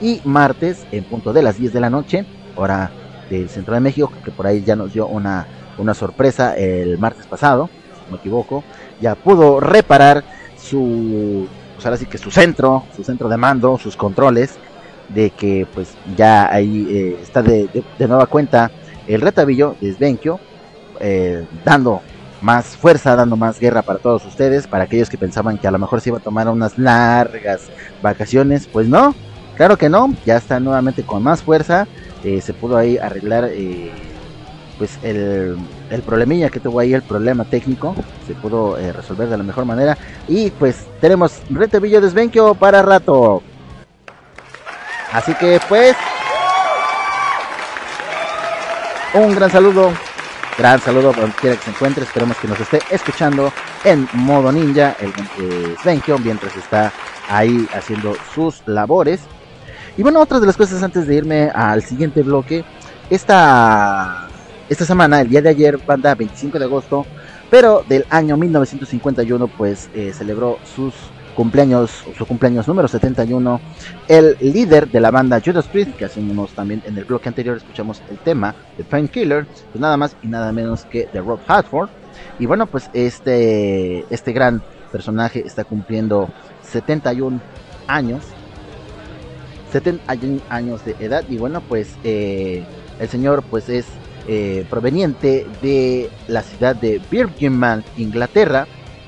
y martes en punto de las 10 de la noche hora del centro de México, que por ahí ya nos dio una, una sorpresa el martes pasado, si no me equivoco, ya pudo reparar su, pues ahora sí que su centro, su centro de mando, sus controles, de que pues ya ahí eh, está de, nueva cuenta el retabillo de Svenkio, eh, dando más fuerza, dando más guerra para todos ustedes, para aquellos que pensaban que a lo mejor se iba a tomar unas largas vacaciones, pues no, claro que no, ya está nuevamente con más fuerza, eh, se pudo ahí arreglar eh, pues el, el, problemilla que tuvo ahí, el problema técnico, se pudo eh, resolver de la mejor manera y pues tenemos Retevillo Desvenquio para rato. Así que pues un gran saludo, gran saludo donde quiera que se encuentre, esperemos que nos esté escuchando en modo ninja, el Svenkio, mientras está ahí haciendo sus labores. Y bueno, otras de las cosas antes de irme al siguiente bloque, esta, esta semana, el día de ayer, banda 25 de agosto, pero del año 1951, pues eh, celebró sus cumpleaños, su cumpleaños número 71, el líder de la banda Judas Priest, que hacemos también en el bloque anterior, escuchamos el tema de Painkiller, pues nada más y nada menos que de Rob Hartford. Y bueno, pues este, este gran personaje está cumpliendo 71 años 71 años de edad y bueno pues eh, el señor pues es eh, proveniente de la ciudad de Birmingham, Inglaterra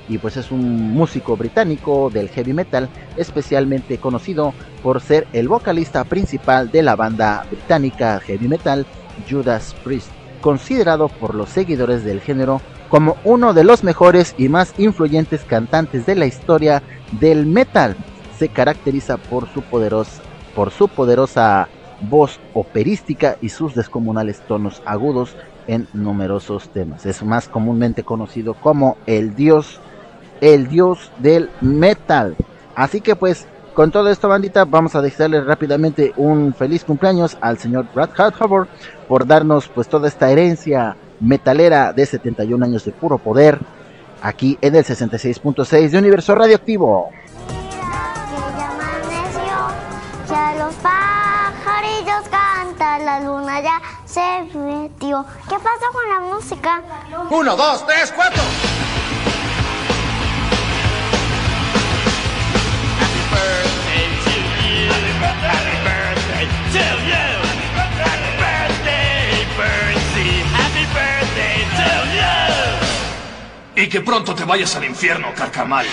y pues es un músico británico del heavy metal especialmente conocido por ser el vocalista principal de la banda británica heavy metal Judas Priest, considerado por los seguidores del género como uno de los mejores y más influyentes cantantes de la historia del metal. Se caracteriza por su poderosa por su poderosa voz operística y sus descomunales tonos agudos en numerosos temas. Es más comúnmente conocido como el dios, el dios del metal. Así que pues con todo esto bandita vamos a desearle rápidamente un feliz cumpleaños al señor Brad Hartford por darnos pues toda esta herencia metalera de 71 años de puro poder aquí en el 66.6 de Universo Radioactivo. La luna ya se metió. ¿Qué pasa con la música? Uno, dos, tres, cuatro. Y que pronto te vayas al infierno, carcamal.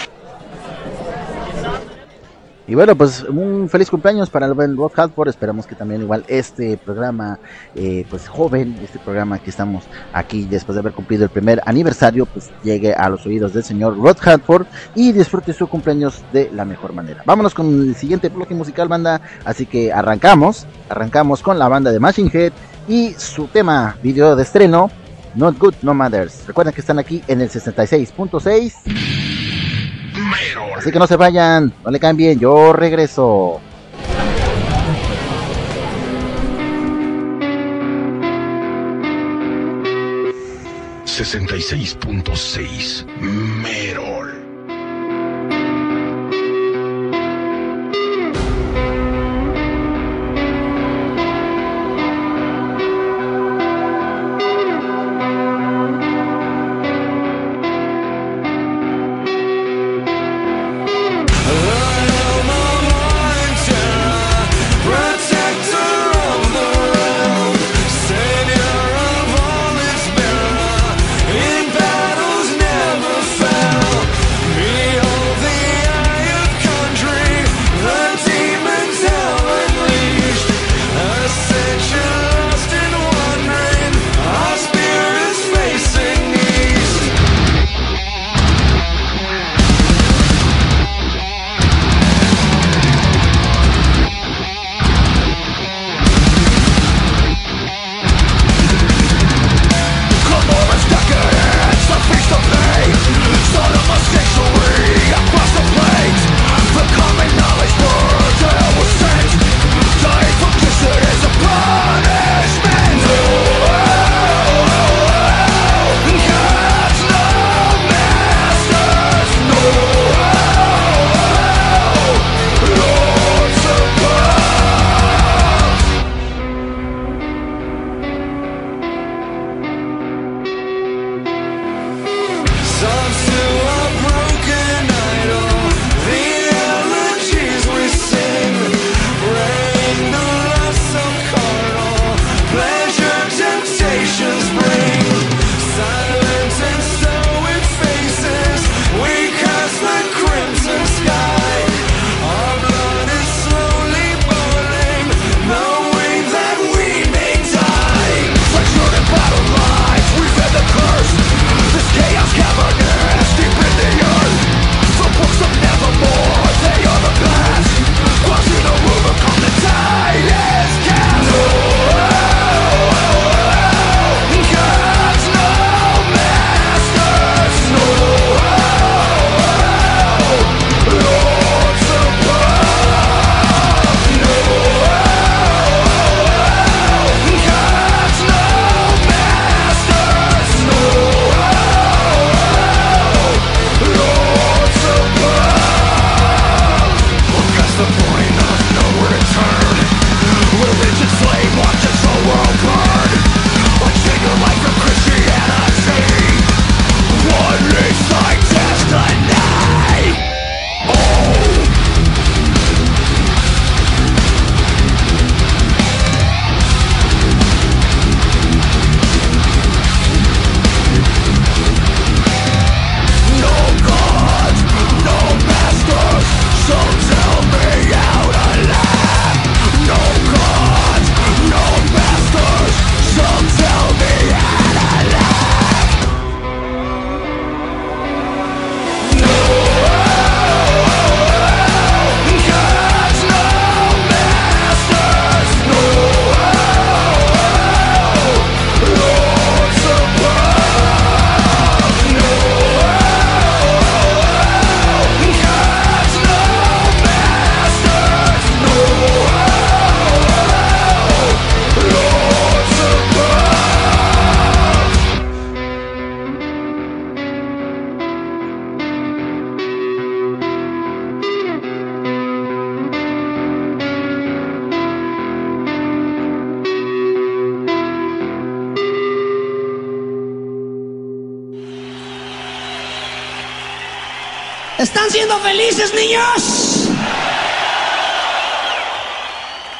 Y bueno, pues un feliz cumpleaños para el buen Rod Halford. Esperamos que también igual este programa, eh, pues joven, este programa que estamos aquí después de haber cumplido el primer aniversario, pues llegue a los oídos del señor Rod Halford y disfrute su cumpleaños de la mejor manera. Vámonos con el siguiente bloque musical, banda. Así que arrancamos, arrancamos con la banda de Machine Head y su tema video de estreno, Not Good No Matters. Recuerden que están aquí en el 66.6. Así que no se vayan, no le cambien, yo regreso. ...66.6... Merol.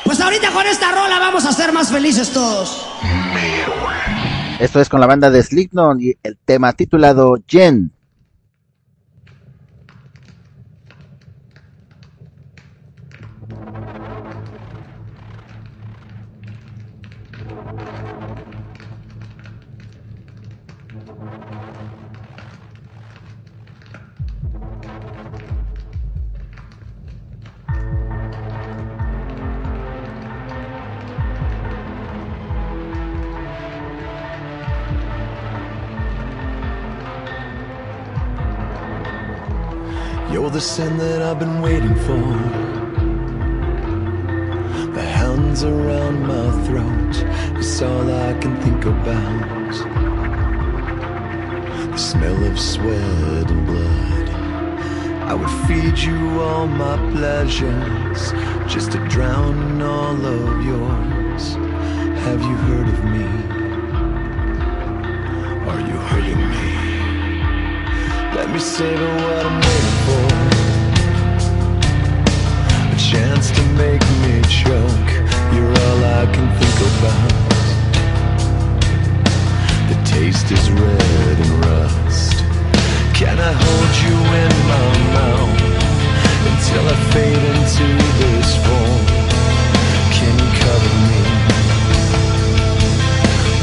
Pues ahorita con esta rola vamos a ser más felices todos. Esto es con la banda de Slipknot y el tema titulado Jen. The sin that I've been waiting for. The hands around my throat is all I can think about. The smell of sweat and blood. I would feed you all my pleasures just to drown in all of yours. Have you heard of me? Are you hurting me? Let me savor what I'm waiting for. A chance to make me choke. You're all I can think about. The taste is red and rust. Can I hold you in my mouth until I fade into this form? Can you cover me?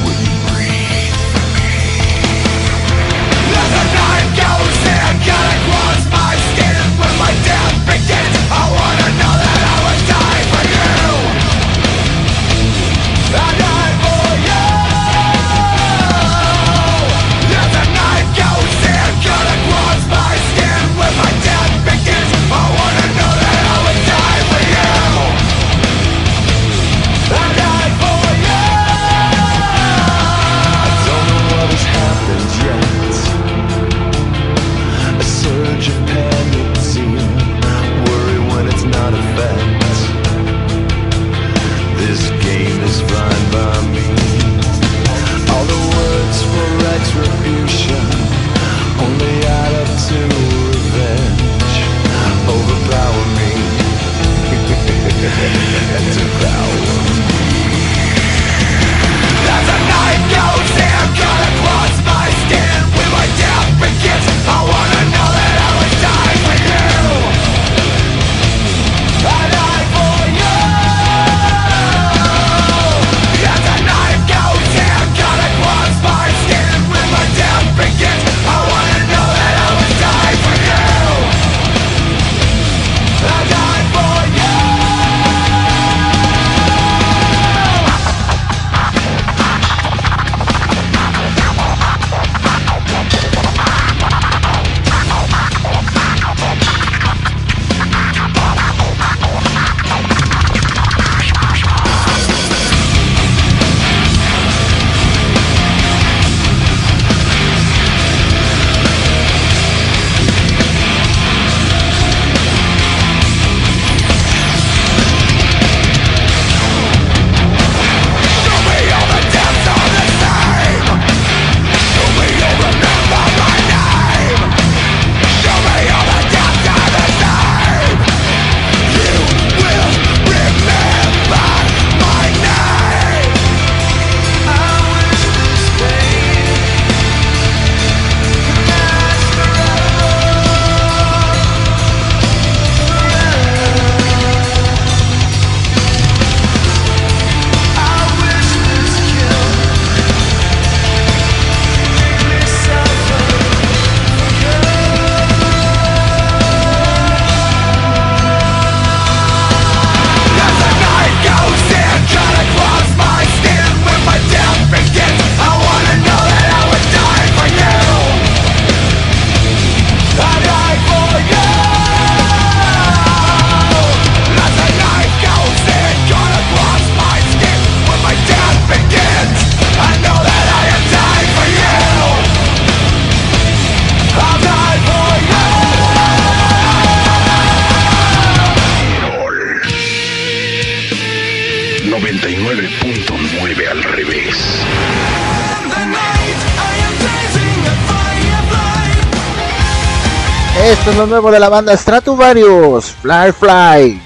Will you breathe me? gotta cross my skin when my death begins. Esto es lo nuevo de la banda Stratovarius, Fly.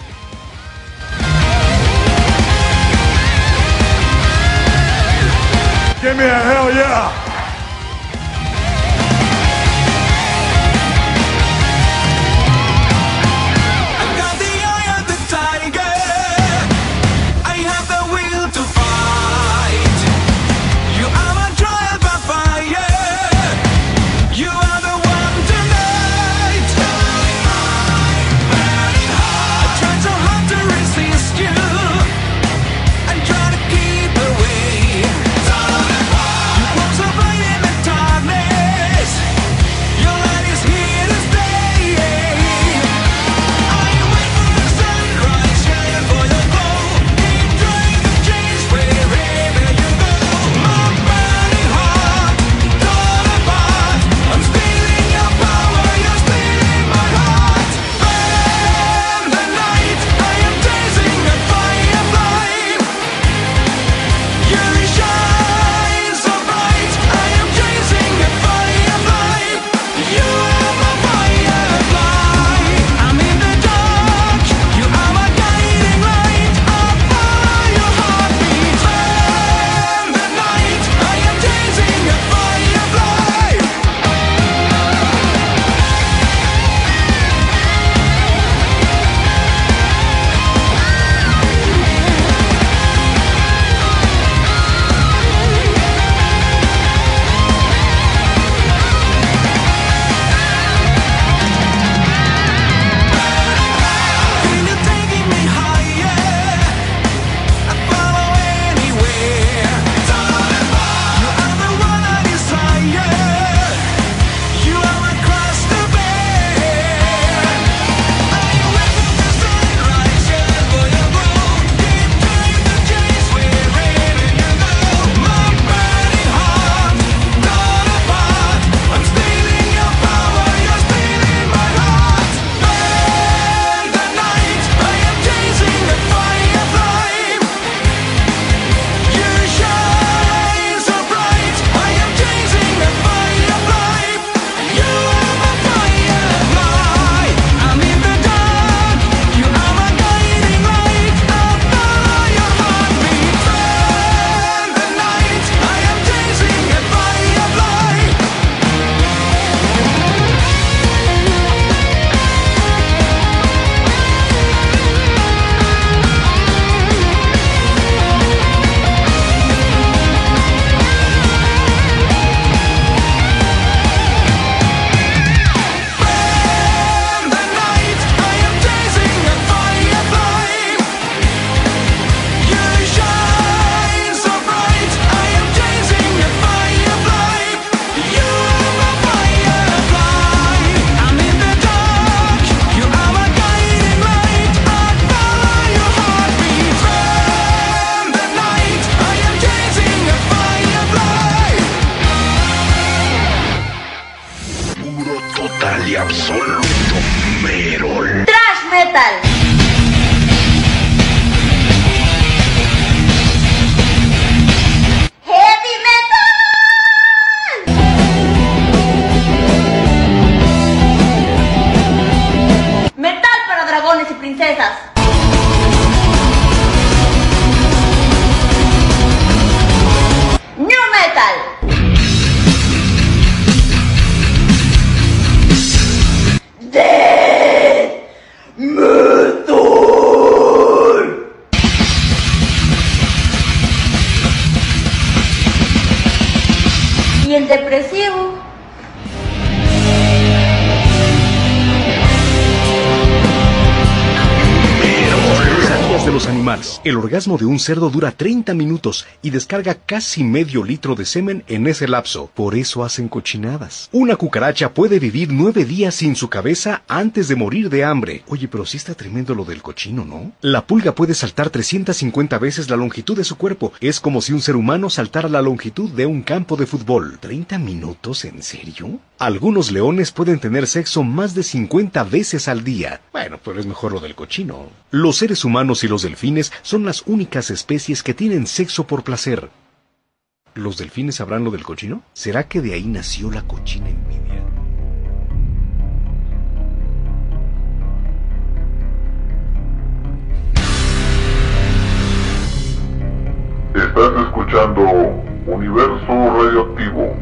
Orgasmo de un cerdo dura 30 minutos y descarga casi medio litro de semen en ese lapso. Por eso hacen cochinadas. Una cucaracha puede vivir nueve días sin su cabeza antes de morir de hambre. Oye, pero sí está tremendo lo del cochino, ¿no? La pulga puede saltar 350 veces la longitud de su cuerpo. Es como si un ser humano saltara la longitud de un campo de fútbol. ¿30 minutos? ¿En serio? Algunos leones pueden tener sexo más de 50 veces al día. Bueno, pero es mejor lo del cochino. Los seres humanos y los delfines son las únicas especies que tienen sexo por placer. ¿Los delfines sabrán lo del cochino? ¿Será que de ahí nació la cochina envidia? Estás escuchando Universo Radioactivo.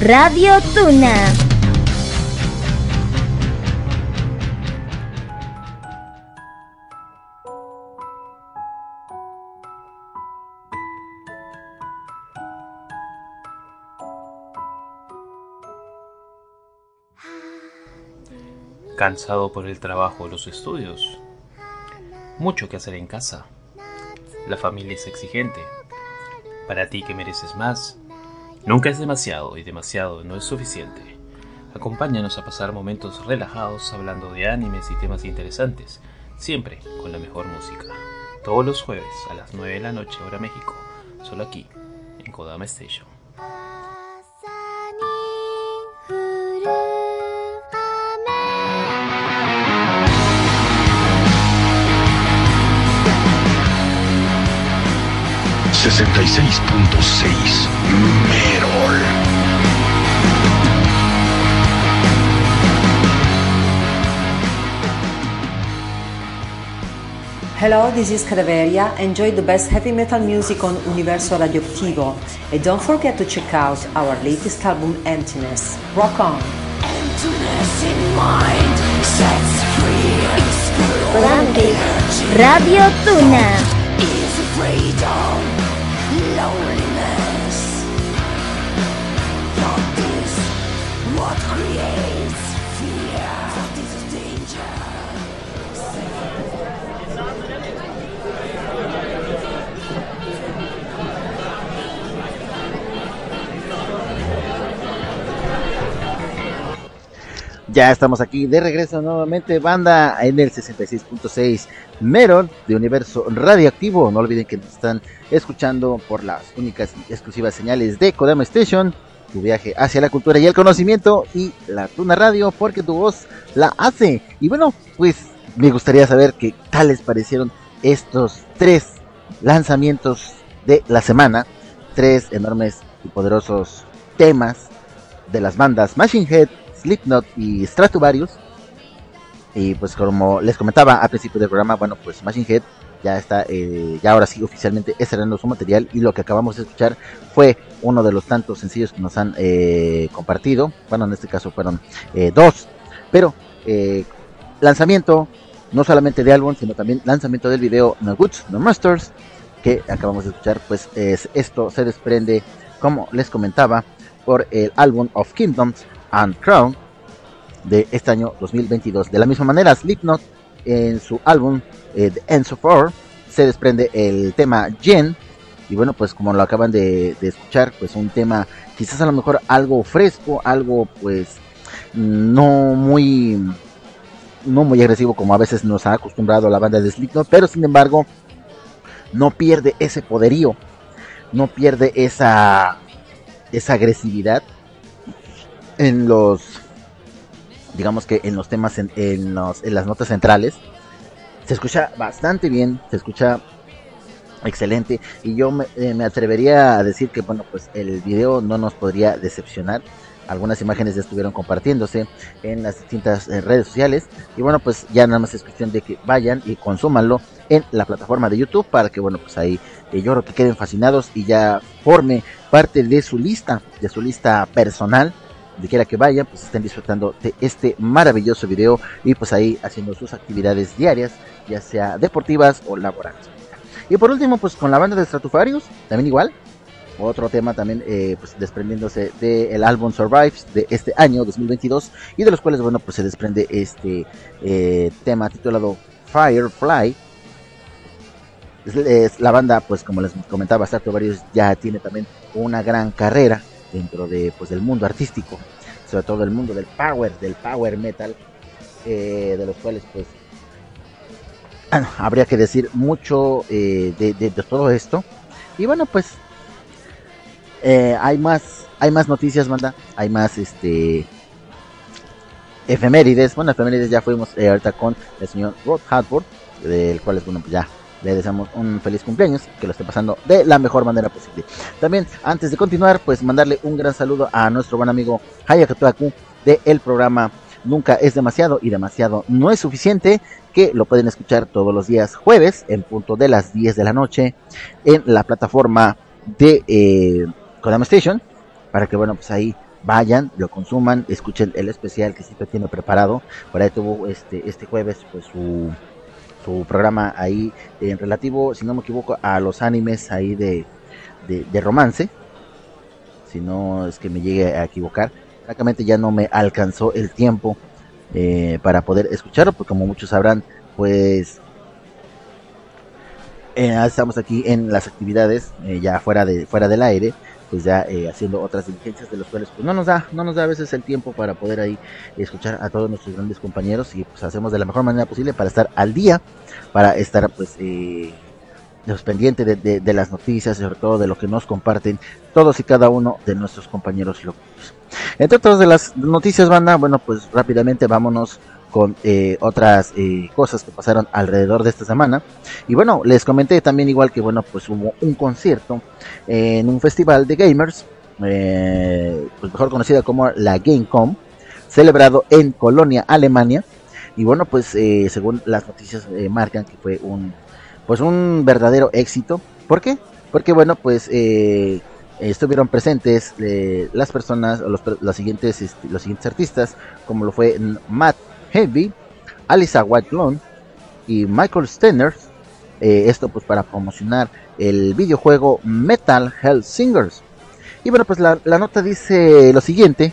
Radio Tuna. Cansado por el trabajo los estudios. Mucho que hacer en casa. La familia es exigente. Para ti que mereces más. Nunca es demasiado y demasiado no es suficiente. Acompáñanos a pasar momentos relajados hablando de animes y temas interesantes, siempre con la mejor música. Todos los jueves a las 9 de la noche hora México, solo aquí, en Kodama Station. Sesenta y seis punto seis Merol. Hello, this is Cadaveria. Enjoy the best heavy metal music on Universo Radioactivo. And don't forget to check out our latest album, Emptiness. Rock on! Emptiness in mind sets free. Radio Tuna. Ya estamos aquí de regreso nuevamente, banda en el 66.6 Meron de Universo Radioactivo. No olviden que nos están escuchando por las únicas y exclusivas señales de Kodama Station, tu viaje hacia la cultura y el conocimiento y la Tuna Radio, porque tu voz la hace. Y bueno, pues me gustaría saber qué tal les parecieron estos tres lanzamientos de la semana, tres enormes y poderosos temas de las bandas Machine Head, Slipknot y Stratovarius. Y pues como les comentaba al principio del programa, bueno, pues Machine Head ya está, eh, ya ahora sí oficialmente estrenando su material y lo que acabamos de escuchar fue uno de los tantos sencillos que nos han eh, compartido. Bueno, en este caso fueron eh, dos, pero lanzamiento no solamente de álbum, sino también lanzamiento del video No Goods, No Masters, que acabamos de escuchar, pues es, esto se desprende, como les comentaba, por el álbum of Kingdoms and Crown de este año 2022. De la misma manera, Slipknot en su álbum eh, The Ends of War se desprende el tema Jen. Y bueno, pues como lo acaban de, de, escuchar, pues un tema quizás a lo mejor algo fresco, algo pues no muy no muy agresivo como a veces nos ha acostumbrado la banda de Slipknot, pero sin embargo no pierde ese poderío, no pierde esa esa agresividad en los digamos que en los temas en, los, en las notas centrales se escucha bastante bien se escucha excelente. Y yo me, eh, me, atrevería a decir que bueno pues el video no nos podría decepcionar. Algunas imágenes ya estuvieron compartiéndose en las distintas eh, redes sociales. Y bueno pues ya nada más es cuestión de que vayan y consúmanlo en la plataforma de YouTube para que bueno pues ahí eh, yo creo que queden fascinados y ya forme parte de su lista de su lista personal donde que vayan, pues estén disfrutando de este maravilloso video y pues ahí haciendo sus actividades diarias, ya sea deportivas o laborales. Y por último, pues con la banda de Stratufarius, también igual, otro tema también eh, pues desprendiéndose del álbum Survives de este año 2022 y de los cuales, bueno, pues se desprende este eh, tema titulado Firefly. La banda, pues como les comentaba, Stratufarius ya tiene también una gran carrera dentro de pues del mundo artístico sobre todo el mundo del power del power metal eh, de los cuales pues habría que decir mucho eh, de, todo esto. Y bueno pues eh, hay más hay más noticias manda hay más este efemérides. Bueno efemérides ya fuimos eh, ahorita con el señor Rod Hartford del cual bueno pues ya le deseamos un feliz cumpleaños, que lo esté pasando de la mejor manera posible. También, antes de continuar, pues mandarle un gran saludo a nuestro buen amigo Hayakatuaku del programa nunca es demasiado y demasiado no es suficiente, que lo pueden escuchar todos los días jueves en punto de las 10 de la noche en la plataforma de eh, Kodama Station, para que bueno, pues ahí vayan, lo consuman, escuchen el especial que siempre tiene preparado. Por ahí tuvo este, este jueves pues su, su programa ahí en relativo, si no me equivoco, a los animes ahí de, de, romance. Si no es que me llegue a equivocar. Francamente ya no me alcanzó el tiempo eh, para poder escucharlo, porque como muchos sabrán, pues eh, estamos aquí en las actividades, eh, ya fuera de fuera del aire, pues ya eh, haciendo otras diligencias de los cuales pues no nos da, no nos da a veces el tiempo para poder ahí escuchar a todos nuestros grandes compañeros y pues hacemos de la mejor manera posible para estar al día, para estar pues eh, los pendientes de, de, de, las noticias, sobre todo de lo que nos comparten todos y cada uno de nuestros compañeros locos. Entre otras de las noticias, banda, bueno, pues rápidamente vámonos con eh, otras eh, cosas que pasaron alrededor de esta semana. Y bueno, les comenté también igual que, bueno, pues hubo un concierto en un festival de gamers, eh, pues mejor conocida como la Gamecom, celebrado en Colonia, Alemania. Y bueno, pues eh, según las noticias eh, marcan que fue un pues un verdadero éxito. ¿Por qué? Porque bueno, pues eh, estuvieron presentes las personas, los, los, siguientes, este, los siguientes artistas, como lo fue Matt Heavy, Alisa Whitelone y Michael Stenner. Eh, esto pues para promocionar el videojuego Metal Hell Singers. Y bueno, pues la, nota dice lo siguiente.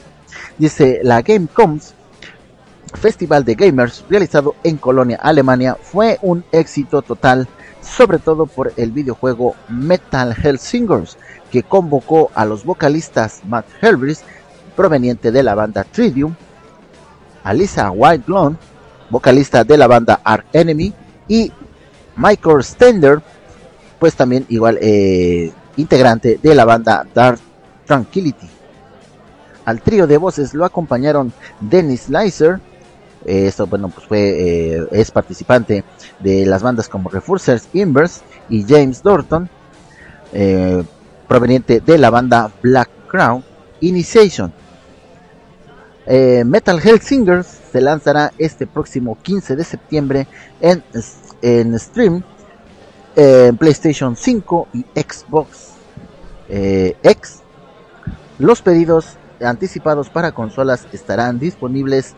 Dice, la Gamecoms Festival de Gamers realizado en Colonia, Alemania, fue un éxito total sobre todo por el videojuego Metal Hellsingers, que convocó a los vocalistas Matt Helbris, proveniente de la banda Tridium, Alisa White vocalista de la banda Ark Enemy, y Michael Stender, pues también igual eh, integrante de la banda Dark Tranquility. Al trío de voces lo acompañaron Dennis Leiser, esto, bueno, pues fue, eh, es participante de las bandas como Refusers Inverse y James Dorton, eh, proveniente de la banda Black Crown Initiation. Eh, Metal Hellsingers se lanzará este próximo 15 de septiembre en, en stream en PlayStation 5 y Xbox X. Los pedidos anticipados para consolas estarán disponibles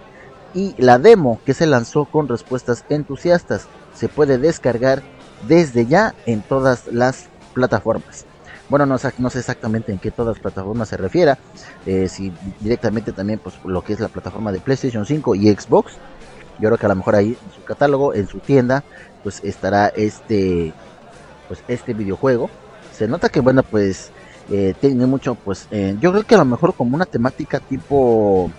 y la demo que se lanzó con respuestas entusiastas se puede descargar desde ya en todas las plataformas. Bueno, no, no sé exactamente en qué todas las plataformas se refiera, eh, si directamente también pues lo que es la plataforma de PlayStation 5 y Xbox. Yo creo que a lo mejor ahí en su catálogo, en su tienda, pues estará este pues este videojuego. Se nota que bueno, pues eh, tiene mucho pues eh, yo creo que a lo mejor como una temática tipo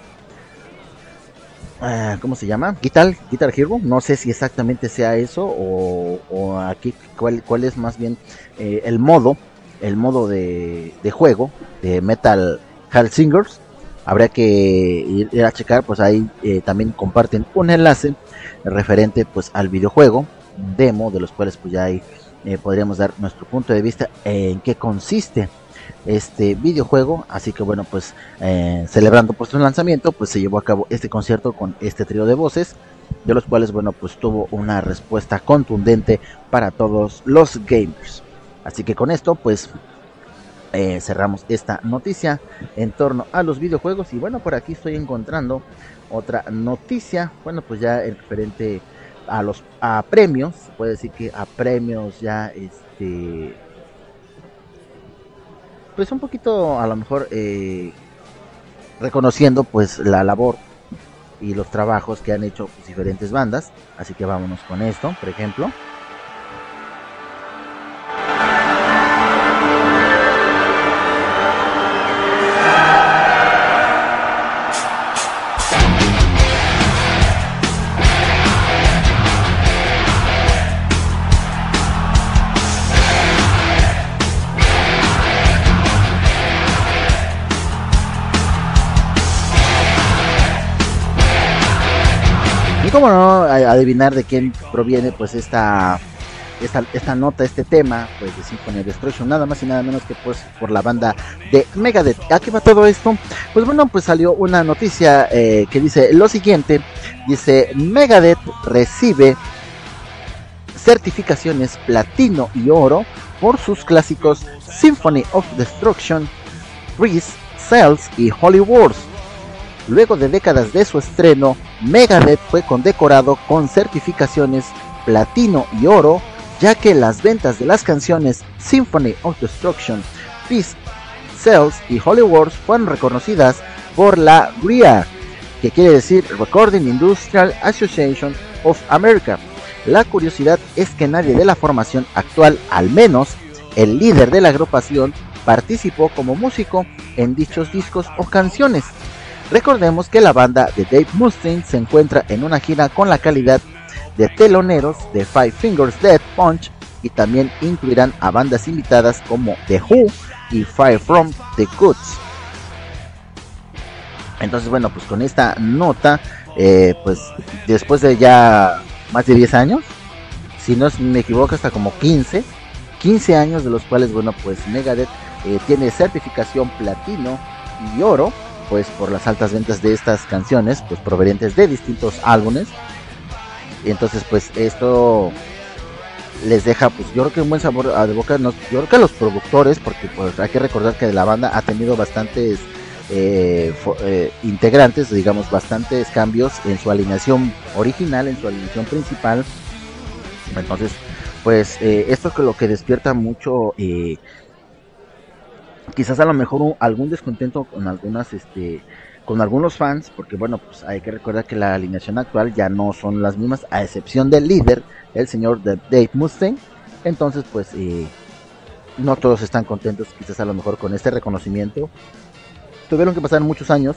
Uh, ¿cómo se llama? Guitar, Guitar Hero. No sé si exactamente sea eso o, o aquí cuál, cuál, es más bien el modo, el modo de, juego de Metal Hellsingers. Habría que ir, a checar, pues ahí eh, también comparten un enlace referente pues al videojuego demo de los cuales pues ya ahí eh, podríamos dar nuestro punto de vista en qué consiste este videojuego. Así que bueno, pues eh, celebrando por su lanzamiento, pues se llevó a cabo este concierto con este trío de voces, de los cuales bueno, pues tuvo una respuesta contundente para todos los gamers. Así que con esto, pues eh, cerramos esta noticia en torno a los videojuegos. Y bueno, por aquí estoy encontrando otra noticia. Bueno, pues ya en referente a los a premios, puede decir que a premios ya este pues un poquito a lo mejor eh, reconociendo pues la labor y los trabajos que han hecho diferentes bandas. Así que vámonos con esto, por ejemplo. Y cómo no adivinar de quién proviene pues esta esta, esta nota, este tema, pues de Symphony of Destruction, nada más y nada menos que pues por la banda de Megadeth. ¿A qué va todo esto? Pues bueno, pues salió una noticia eh, que dice lo siguiente, dice Megadeth recibe certificaciones platino y oro por sus clásicos Symphony of Destruction, Breeze, Cells y Holy Wars. Luego de décadas de su estreno, Megadeth fue condecorado con certificaciones platino y oro, ya que las ventas de las canciones Symphony of Destruction, Peace, Cells y Holy Wars fueron reconocidas por la RIA, que quiere decir Recording Industrial Association of America. La curiosidad es que nadie de la formación actual, al menos el líder de la agrupación, participó como músico en dichos discos o canciones. Recordemos que la banda de Dave Mustaine se encuentra en una gira con la calidad de teloneros de Five Fingers Dead Punch y también incluirán a bandas invitadas como The Who y Fire From The Goods. Entonces, bueno, pues con esta nota, eh, pues después de ya más de 10 años, si no me equivoco, hasta como 15, 15 años de los cuales, bueno, pues Megadeth eh, tiene certificación platino y oro, pues por las altas ventas de estas canciones, pues provenientes de distintos álbumes. Y entonces, pues esto les deja, pues yo creo que un buen sabor de boca. yo creo que a los productores, porque pues hay que recordar que la banda ha tenido bastantes eh, eh, integrantes, digamos, bastantes cambios en su alineación original, en su alineación principal. Entonces, pues eh, esto es lo que despierta mucho, quizás a lo mejor algún descontento con algunas, este, con algunos fans, porque bueno, pues hay que recordar que la alineación actual ya no son las mismas, a excepción del líder, el señor Dave Mustaine. Entonces, pues no todos están contentos, quizás a lo mejor con este reconocimiento tuvieron que pasar muchos años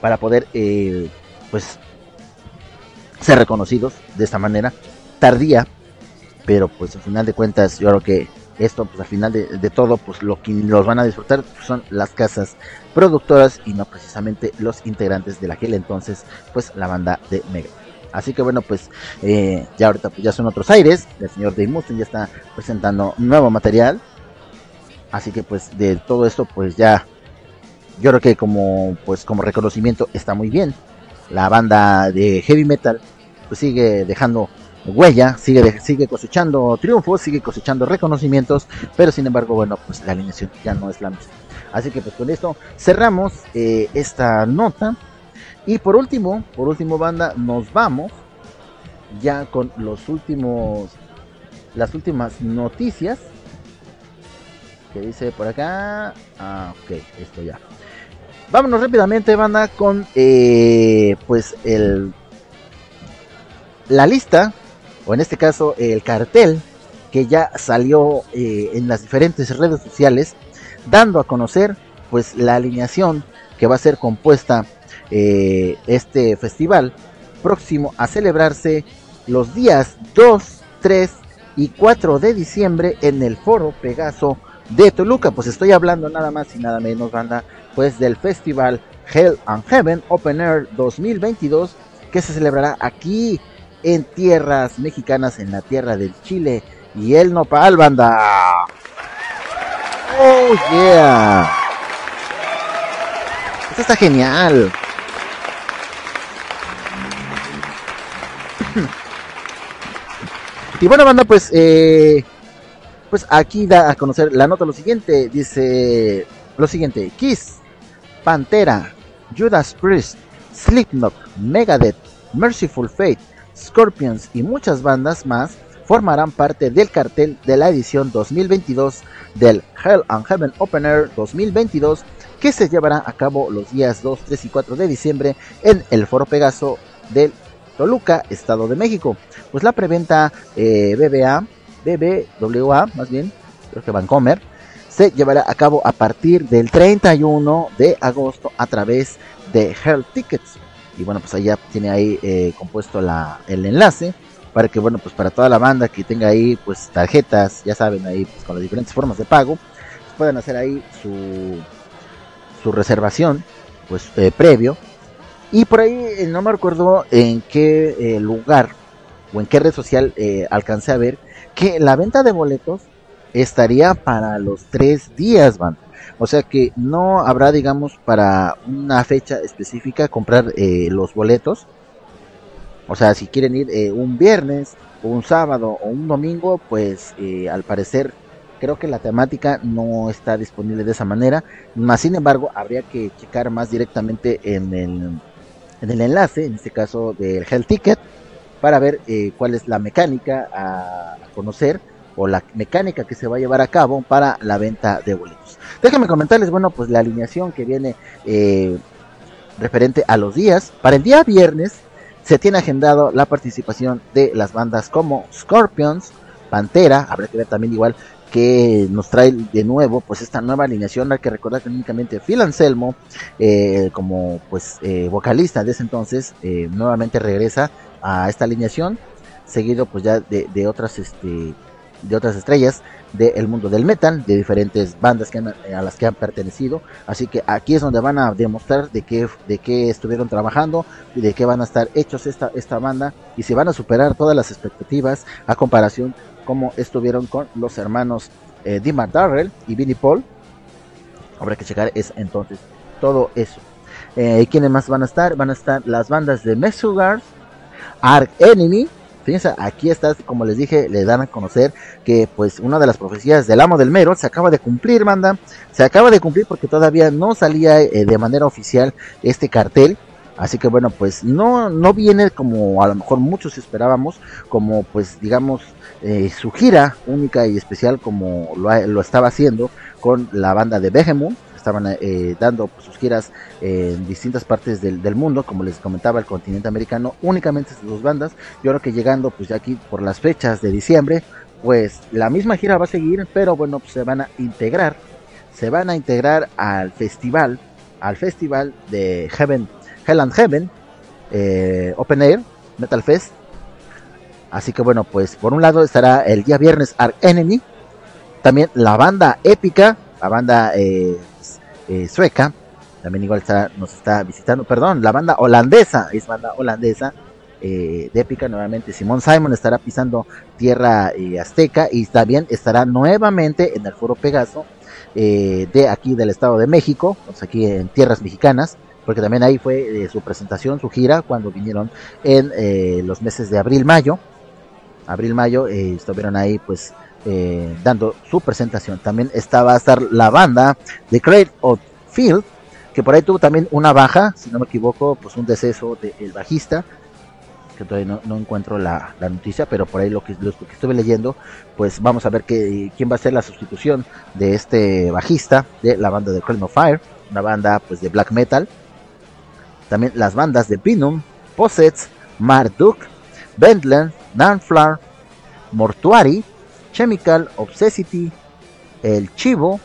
para poder eh, pues ser reconocidos de esta manera tardía pero pues al final de cuentas yo creo que esto pues al final de, todo pues lo que los van a disfrutar son las casas productoras y no precisamente los integrantes de la entonces pues la banda de Mega. Así que bueno pues eh, ya ahorita pues, ya son otros aires. El señor Dave Mustaine ya está presentando nuevo material. Así que pues de todo esto pues ya yo creo que como pues como reconocimiento está muy bien. La banda de heavy metal pues sigue dejando huella, sigue sigue cosechando triunfos, sigue cosechando reconocimientos, pero sin embargo, bueno, pues la alineación ya no es la misma. Así que pues con esto cerramos eh, esta nota. Y por último, por último banda, nos vamos ya con los últimos las últimas noticias que dice por acá. Ah, ok, esto ya. Vámonos rápidamente, banda, con eh, pues el la lista, o en este caso el cartel, que ya salió eh, en las diferentes redes sociales, dando a conocer pues la alineación que va a ser compuesta eh, este festival próximo a celebrarse los días 2, 3 y 4 de diciembre en el Foro Pegaso de Toluca. Pues estoy hablando nada más y nada menos, banda, pues del festival Hell and Heaven Open Air 2022 que se celebrará aquí en tierras mexicanas, en la tierra del Chile y el Nopal, banda. Oh yeah. Esto está genial. y bueno, banda, pues eh, pues aquí da a conocer la nota lo siguiente, dice lo siguiente, Kiss, Pantera, Judas Priest, Slipknot, Megadeth, Merciful Fate, Scorpions y muchas bandas más formarán parte del cartel de la edición 2022 del Hell and Heaven Open Air 2022 que se llevará a cabo los días 2, 3 y 4 de diciembre en el Foro Pegaso del Toluca, Estado de México. Pues la preventa eh, BBA BBWA, más bien, creo que Vancomer, se llevará a cabo a partir del 31 de agosto a través de Hell Tickets. Y bueno, pues allá tiene ahí eh, compuesto la, el enlace para que, bueno, pues para toda la banda que tenga ahí, pues tarjetas, ya saben, ahí pues, con las diferentes formas de pago, pues, puedan hacer ahí su, su reservación, pues eh, previo. Y por ahí, eh, no me recuerdo en qué lugar o en qué red social alcancé a ver que la venta de boletos estaría para los tres días, van. O sea que no habrá, digamos, para una fecha específica comprar eh, los boletos. O sea, si quieren ir eh, un viernes, un sábado o un domingo, pues eh, al parecer creo que la temática no está disponible de esa manera. Más sin embargo, habría que checar más directamente en el, en el enlace, en este caso del Hell Ticket, para ver cuál es la mecánica a conocer o la mecánica que se va a llevar a cabo para la venta de boletos. Déjenme comentarles, bueno, pues la alineación que viene eh, referente a los días. Para el día viernes se tiene agendado la participación de las bandas como Scorpions, Pantera, habrá que ver también igual que nos trae de nuevo pues esta nueva alineación hay que recordar únicamente Phil Anselmo eh, como pues eh, vocalista de ese entonces nuevamente regresa a esta alineación seguido pues ya de otras este de otras estrellas del mundo del metal, de diferentes bandas que han, a las que han pertenecido. Así que aquí es donde van a demostrar de qué, de qué estuvieron trabajando y de qué van a estar hechos esta, esta banda y si van a superar todas las expectativas a comparación como estuvieron con los hermanos eh, Dimar Darrell y Billy Paul. Habrá que checar es entonces todo eso. Eh, ¿Quiénes más van a estar? Van a estar las bandas de Mesugars, Arc Enemy, Aquí está, como les dije, le dan a conocer que pues una de las profecías del amo del mero se acaba de cumplir, manda. Se acaba de cumplir porque todavía no salía eh, de manera oficial este cartel. Así que bueno, pues no, no viene como a lo mejor muchos esperábamos, como pues digamos eh, su gira única y especial como lo, lo estaba haciendo con la banda de Behemoth estaban eh, dando sus giras en distintas partes del, del, mundo, como les comentaba, el continente americano, únicamente sus dos bandas. Yo creo que llegando pues ya aquí por las fechas de diciembre, pues la misma gira va a seguir, pero bueno, pues, se van a integrar, se van a integrar al festival, al festival de Heaven, Hell and Heaven, eh, Open Air, Metal Fest. Así que bueno, pues por un lado estará el día viernes Arc Enemy, también la banda épica, la banda eh, eh, sueca, también igual nos está visitando, perdón, la banda holandesa, es banda holandesa, eh, de épica nuevamente, Simón Simon estará pisando tierra eh, azteca y también estará nuevamente en el foro Pegaso eh, de aquí del Estado de México, pues aquí en tierras mexicanas, porque también ahí fue su presentación, su gira, cuando vinieron en los meses de abril-mayo, abril-mayo, estuvieron ahí pues eh, dando su presentación. También estaba a estar la banda de Craig Field, que por ahí tuvo también una baja, si no me equivoco, pues un deceso del bajista, que todavía no, encuentro la, noticia, pero por ahí lo que, estuve leyendo, pues vamos a ver que, quién va a ser la sustitución de este bajista de la banda de Crown of Fire, una banda pues de black metal. También las bandas de Pinum, Possets, Marduk, Bentland, Nanflar, Mortuary, Chemical, Obsessity, El Chivo,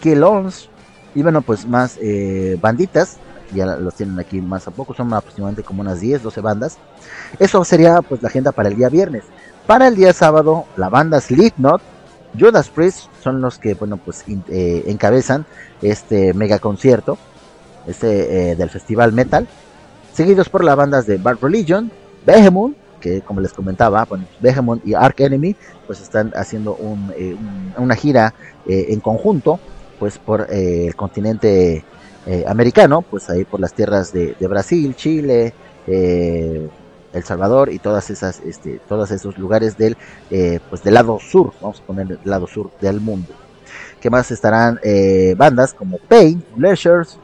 Killons y bueno, pues más eh, banditas. Ya los tienen aquí más a poco, son aproximadamente como unas 10, 12 bandas. Eso sería pues la agenda para el día viernes. Para el día sábado, la banda Slipknot, Judas Priest son los que bueno pues eh, encabezan este mega concierto este eh, del festival metal seguidos por las bandas de Bad Religion, Behemoth, que como les comentaba, bueno, Behemoth y Ark Enemy pues están haciendo un, eh, un, una gira eh, en conjunto pues por eh, el continente americano, pues ahí por las tierras de, Brasil, Chile, El Salvador y todas esas, este, todos esos lugares del, pues del lado sur, vamos a poner el lado sur del mundo. que más estarán bandas como Pain, Leisures,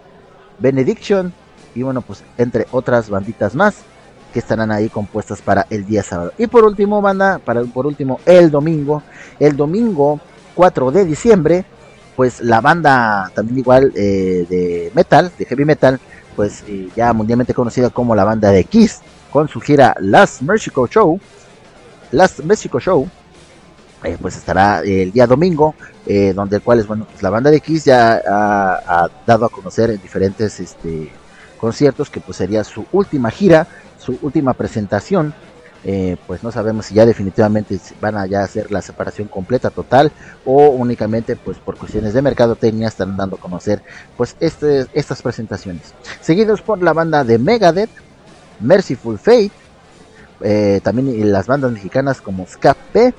Benediction y bueno, pues entre otras banditas más que estarán ahí compuestas para el día sábado. Y por último, banda, para por último, el domingo, el domingo 4 de diciembre, pues la banda también igual eh, de metal, de heavy metal, pues eh, ya mundialmente conocida como la banda de Kiss, con su gira Last Mexico Show, Last Mexico Show, eh, pues estará el día domingo, donde el cual es, bueno, pues la banda de Kiss ya ha, ha dado a conocer en diferentes este, conciertos que pues sería su última gira, su última presentación. Eh, pues no sabemos si ya definitivamente van a ya hacer la separación completa total o únicamente pues por cuestiones de mercadotecnia están dando a conocer pues este, estas presentaciones seguidos por la banda de Megadeth Merciful Fate eh, también las bandas mexicanas como Scape,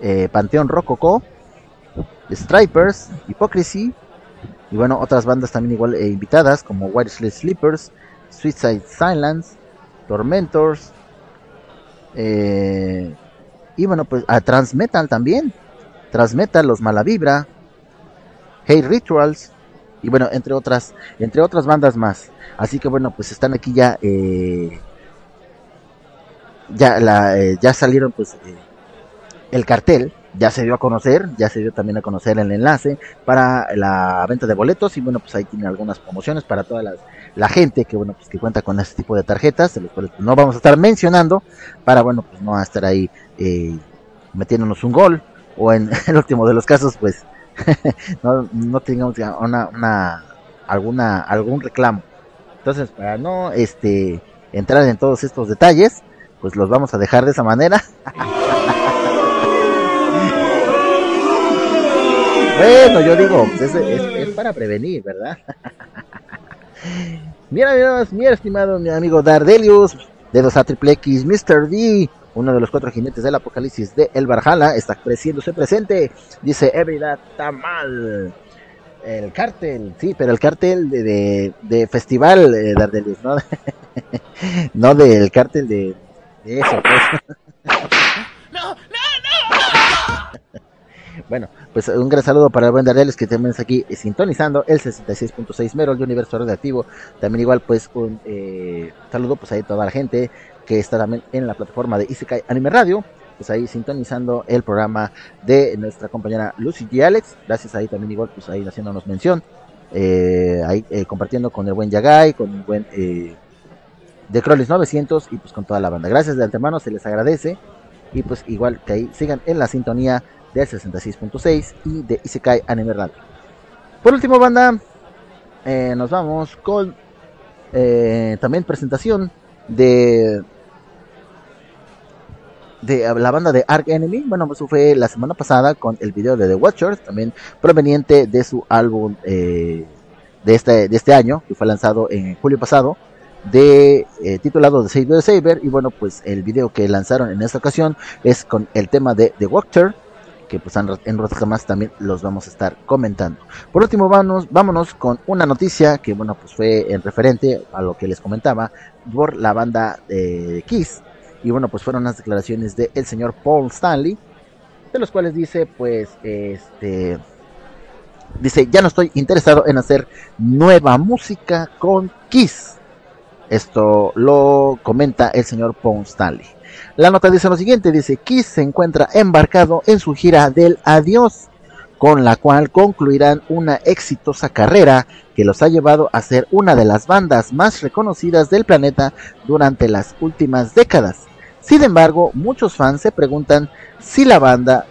eh, Panteón Rococo, Stripers, Hypocrisy, y bueno, otras bandas también igual invitadas como White Sleepers, Suicide Silence, Tormentors, eh, y bueno, pues a Transmetal también, Transmetal, Los Malavibra, Hate Rituals, y bueno, entre otras, entre otras bandas más. Así que bueno, pues están aquí ya, eh, ya, la, eh, ya salieron pues el cartel, ya se dio a conocer, ya se dio también a conocer el enlace para la venta de boletos y bueno, pues ahí tienen algunas promociones para toda la, la gente que bueno, pues que cuenta con este tipo de tarjetas, de los cuales pues, no vamos a estar mencionando para bueno, pues no estar ahí eh, metiéndonos un gol o en el último de los casos pues no, no tengamos una, una alguna algún reclamo. Entonces, para no este entrar en todos estos detalles, pues los vamos a dejar de esa manera. bueno, yo digo, pues es, es, es, para prevenir, ¿verdad? Mira, mira, mi estimado mi amigo Dardelius, dedos a triple X, Mr. D, uno de los cuatro jinetes del apocalipsis de El Barjala, está creciéndose presente. Dice, Everida Tamal. El cártel, sí, pero el cártel de, de, de festival eh, Dardelius, ¿no? no del cártel de, de eso, pues. ¡No, no, no! Bueno, pues un gran saludo para el buen Dardeles que también está aquí sintonizando el 66.6 Mero, el universo radioactivo. También igual pues un eh, saludo pues ahí a toda la gente que está también en la plataforma de Isekai Anime Radio. Pues ahí sintonizando el programa de nuestra compañera Lucy G. Alex. Gracias ahí también igual pues ahí haciéndonos mención. Eh, ahí eh, compartiendo con el buen Yagai, con el buen eh, de Crollis 900 y pues con toda la banda. Gracias de antemano, se les agradece. Y pues igual que ahí sigan en la sintonía de 66.6 y de Isekai Anime Radio. Por último, banda, eh, nos vamos con eh, también presentación de de la banda de Ark Enemy. Bueno, eso fue la semana pasada con el video de The Watchers, también proveniente de su álbum eh, de, este, de este año, que fue lanzado en julio pasado, de eh, titulado The Saber Saber. Y bueno, pues el video que lanzaron en esta ocasión es con el tema de The Watcher que pues en, más también los vamos a estar comentando. Por último, vámonos, vámonos con una noticia que bueno pues fue en referente a lo que les comentaba por la banda de Kiss. Y bueno, pues fueron las declaraciones del el señor Paul Stanley, de los cuales dice pues este dice, ya no estoy interesado en hacer nueva música con Kiss. Esto lo comenta el señor Paul Stanley. La nota dice lo siguiente, dice, Kiss se encuentra embarcado en su gira del adiós, con la cual concluirán una exitosa carrera que los ha llevado a ser una de las bandas más reconocidas del planeta durante las últimas décadas. Sin embargo, muchos fans se preguntan si la banda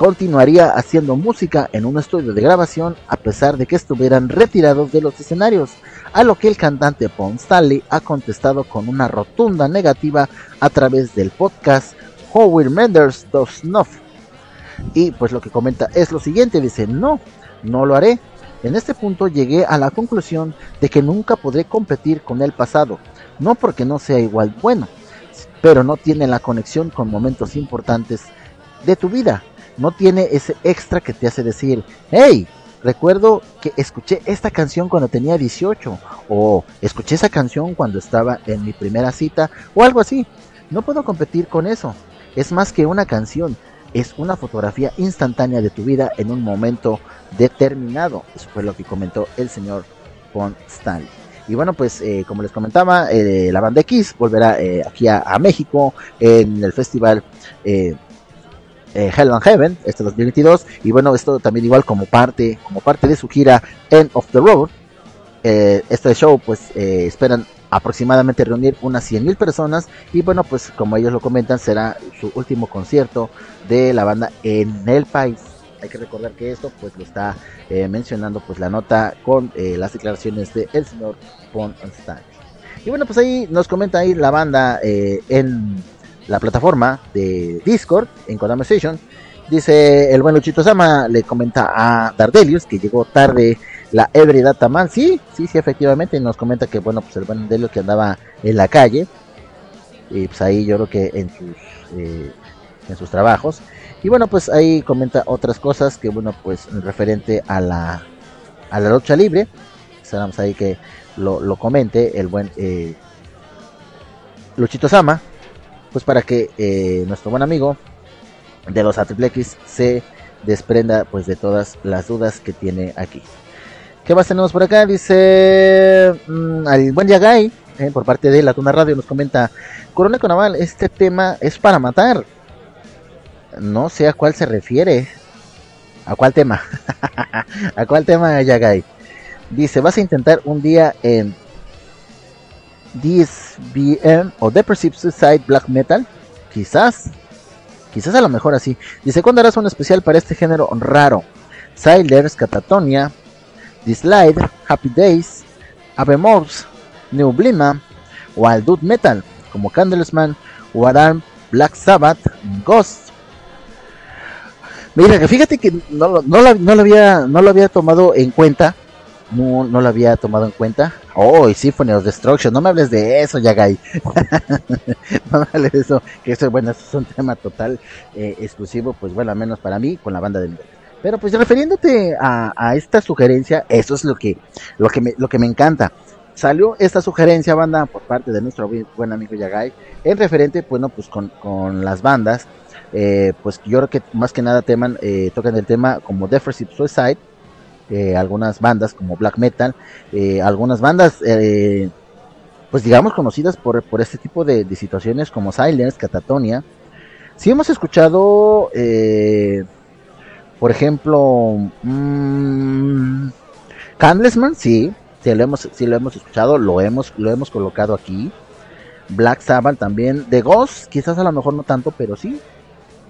continuaría haciendo música en un estudio de grabación a pesar de que estuvieran retirados de los escenarios a lo que el cantante Paul Stanley ha contestado con una rotunda negativa a través del podcast Howard Menders Does Not. Y pues lo que comenta es lo siguiente, dice, no, no lo haré. En este punto llegué a la conclusión de que nunca podré competir con el pasado, no porque no sea igual bueno, pero no tiene la conexión con momentos importantes de tu vida. No tiene ese extra que te hace decir, hey, recuerdo que escuché esta canción cuando tenía 18 o escuché esa canción cuando estaba en mi primera cita o algo así. No puedo competir con eso. Es más que una canción, es una fotografía instantánea de tu vida en un momento determinado. Eso fue lo que comentó el señor Von Stanley. Y bueno, pues eh, como les comentaba, eh, la banda X volverá eh, aquí a, a, México en el festival eh, Hell and Heaven este 2022 y bueno esto también igual como parte como parte de su gira End of the Road eh, este show pues eh, esperan aproximadamente reunir unas 100 mil personas y bueno pues como ellos lo comentan será su último concierto de la banda en el país. Hay que recordar que esto pues lo está eh, mencionando pues la nota con las declaraciones de el señor Von Stan y bueno pues ahí nos comenta ahí la banda en la plataforma de Discord en Kodama Station. Dice el buen Luchito Sama, le comenta a Dardelius que llegó tarde la Every Data Man. Sí, sí, sí, efectivamente. Nos comenta que, bueno, pues el buen Dardelius que andaba en la calle. y pues ahí yo creo que en sus, eh, en sus trabajos. Y bueno, pues ahí comenta otras cosas que bueno, pues referente a la, a la lucha libre. Esperamos ahí que lo, lo comente el buen eh, Luchito Sama, pues para que eh, nuestro buen amigo de los X se desprenda pues de todas las dudas que tiene aquí. ¿Qué más tenemos por acá? Dice mm, al buen Yagai, eh, por parte de la Tuna Radio, nos comenta, Corona Conaval, este tema es para matar. No sé a cuál se refiere. ¿A cuál tema? ¿A cuál tema, Yagai? Dice, ¿vas a intentar un día en DSBM o Depressive Suicide Black Metal? Quizás. Quizás a lo mejor así. Dice, ¿cuándo harás un especial para este género raro? Silers, Catatonia, Dislide, Happy Days, Abemobs, New Blima, Wild Dude Metal, como Candlesman, Waran, Black Sabbath, Ghost. Mira, fíjate que lo, había, no lo había tomado en cuenta. No, no lo había tomado en cuenta. Oh, y Symphony of Destruction. No me hables de eso, Yagai. no me hables de eso. Que eso, bueno, es un tema total eh, exclusivo, pues bueno, al menos para mí, con la banda del pero pues refiriéndote a, esta sugerencia, eso es lo que, lo que me, lo que me encanta. Salió esta sugerencia, banda, por parte de nuestro buen amigo Yagai, en referente, bueno, pues con, las bandas, eh, pues yo creo que más que nada eh, tocan el tema como Depressive Suicide, eh, algunas bandas como Black Metal, algunas bandas, pues digamos conocidas por, por este tipo de, situaciones como Silence, Catatonia. Si hemos escuchado por ejemplo, mmm, Candlesman, sí, sí lo hemos, sí lo hemos escuchado, lo hemos, lo hemos colocado aquí. Black Sabbath también. The Ghost, quizás a lo mejor no tanto, pero sí.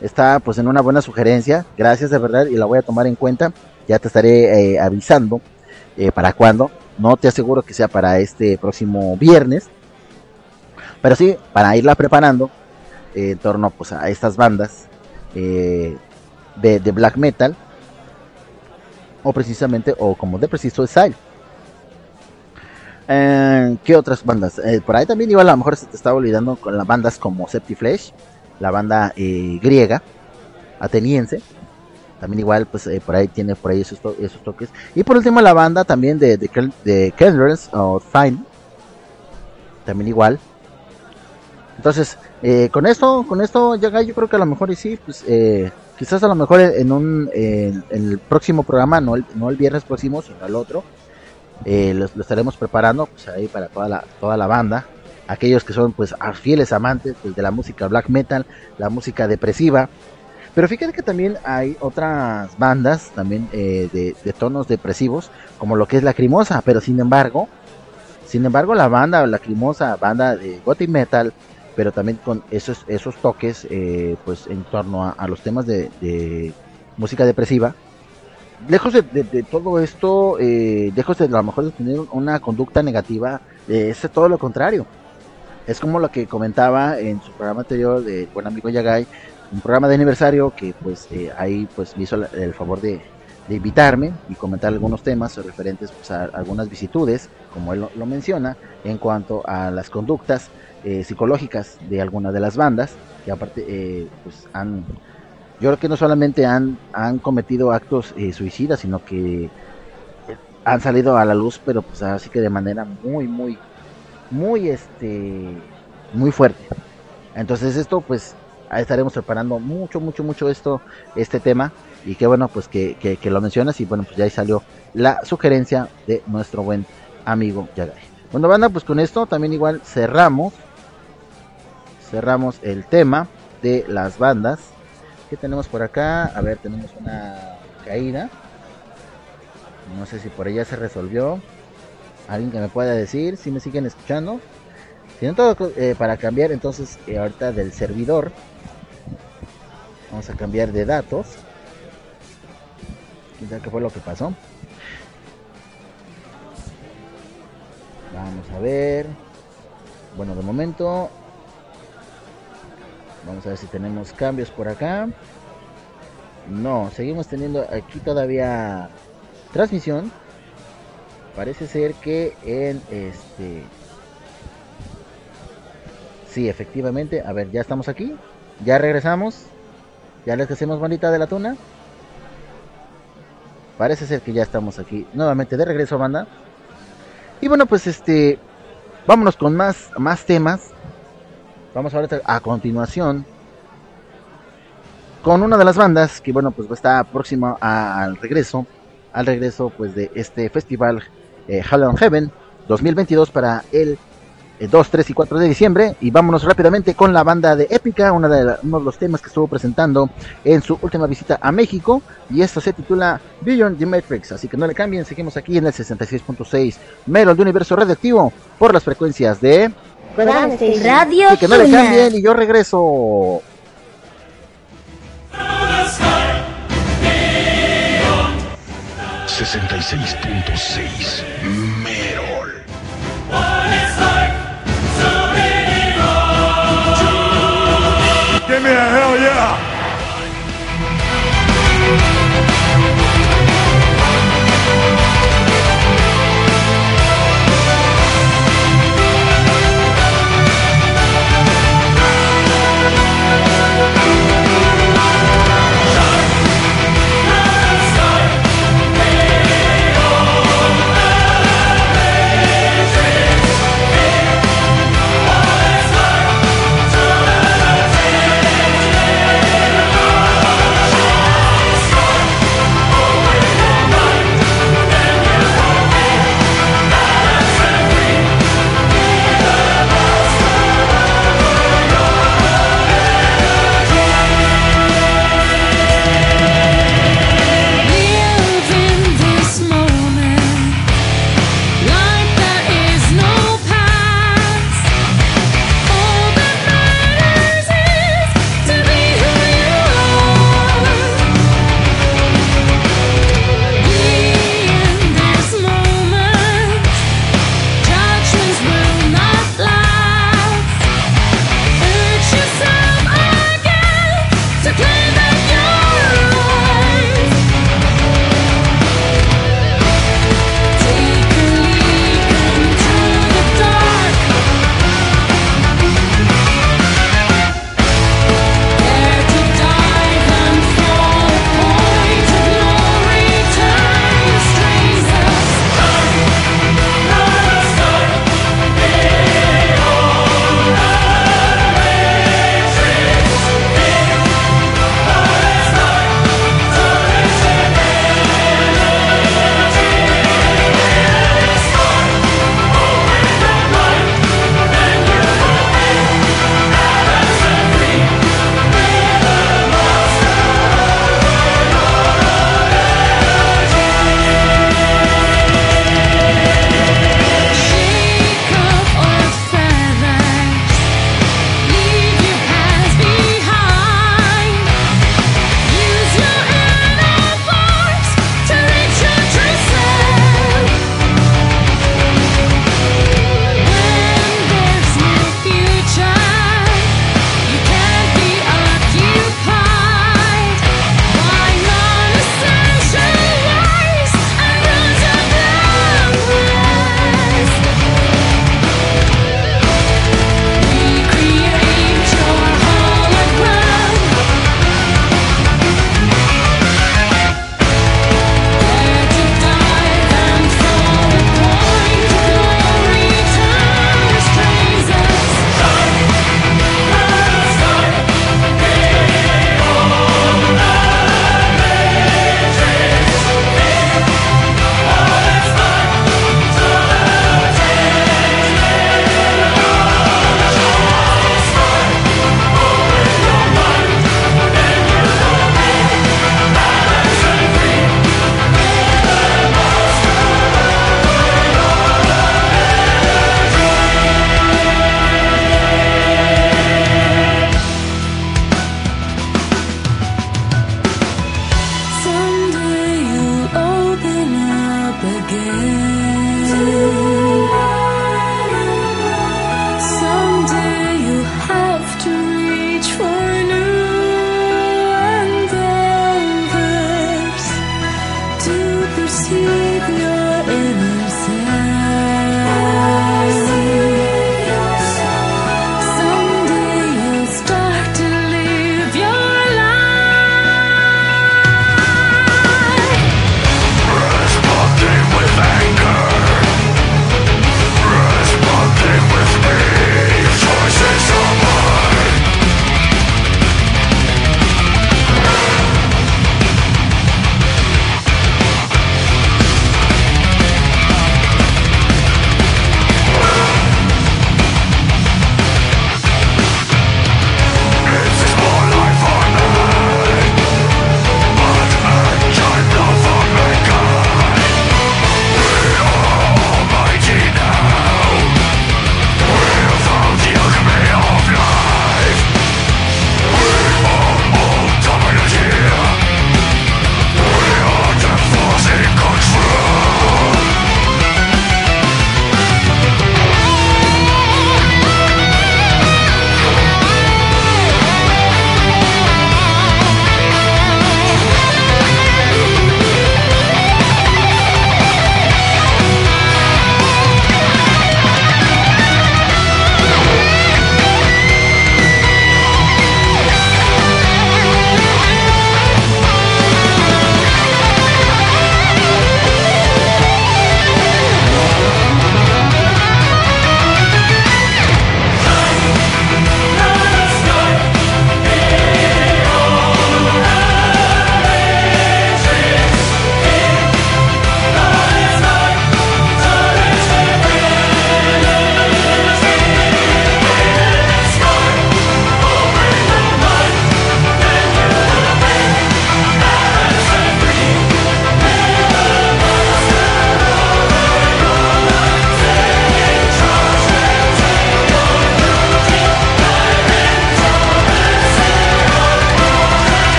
Está pues en una buena sugerencia. Gracias de verdad y la voy a tomar en cuenta. Ya te estaré eh, avisando eh, para cuándo. No te aseguro que sea para este próximo viernes. Pero sí, para irla preparando eh, en torno pues, a estas bandas. De, black metal o precisamente o como de preciso Suicide. Eh, ¿Qué otras bandas? Por ahí también igual a lo mejor se te estaba olvidando con las bandas como Septiflesh, la banda griega, ateniense. También igual pues por ahí tiene por ahí esos, esos, toques. Y por último la banda también de, de, de o Fine. También igual. Entonces, con esto, con esto ya yo creo que a lo mejor y sí, pues quizás a lo mejor en un en, el próximo programa, no el, no el viernes próximo, sino el otro, eh, lo, estaremos preparando pues ahí para toda la, toda la banda, aquellos que son pues fieles amantes pues, de la música black metal, la música depresiva. Pero fíjate que también hay otras bandas también eh, de, tonos depresivos, como lo que es Lacrimosa, pero sin embargo, sin embargo la banda Lacrimosa, banda de gothic metal, pero también con esos, esos toques eh, pues en torno a, los temas de, música depresiva. Lejos de, todo esto eh, lejos de a lo mejor de tener una conducta negativa eh, es todo lo contrario. Es como lo que comentaba en su programa anterior de buen amigo Yagai un programa de aniversario que pues ahí pues me hizo el favor de, invitarme y comentar algunos temas referentes pues, a algunas vicitudes como él lo menciona en cuanto a las conductas eh, psicológicas de algunas de las bandas, que aparte eh, pues han, yo creo que no solamente han, han cometido actos eh, suicidas, sino que han salido a la luz, pero pues así que de manera muy, muy, muy, este, muy fuerte. Entonces esto pues estaremos preparando mucho, mucho, mucho esto, este tema. Y qué bueno pues que, lo mencionas y bueno pues ya ahí salió la sugerencia de nuestro buen amigo Yagay. Bueno, banda, pues con esto también igual cerramos cerramos el tema de las bandas. que tenemos por acá? A ver, tenemos una caída. No sé si por ella se resolvió. Alguien que me pueda decir si me siguen escuchando. Tienen todo eh, para cambiar entonces eh, ahorita del servidor. Vamos a cambiar de datos. ¿Qué fue lo que pasó? Vamos a ver. Bueno, de momento Vamos a ver si tenemos cambios por acá. No, seguimos teniendo aquí todavía transmisión. Parece ser que en este Sí, efectivamente. A ver, ya estamos aquí. Ya regresamos. Ya les hacemos bandita de la tuna. Parece ser que ya estamos aquí nuevamente de regreso, banda. Y bueno, pues este, vámonos con más, más temas. Vamos ahora a continuación con una de las bandas que bueno, pues está próxima al regreso, al regreso pues de este festival eh, on Heaven 2022 para el 2, 3 y 4 de diciembre. Y vámonos rápidamente con la banda de Épica, una de la- uno de los temas que estuvo presentando en su última visita a México. Y esto se titula Beyond the Matrix. Así que no le cambien, seguimos aquí en el 66.6 Metal de Universo Radioactivo por las frecuencias de. Radio Así que no le cambien y yo regreso. 66.6 Give me a hell yeah!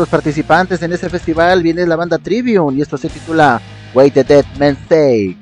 Los participantes en este festival viene la banda Trivium y esto se titula Wait the Dead Men yeah!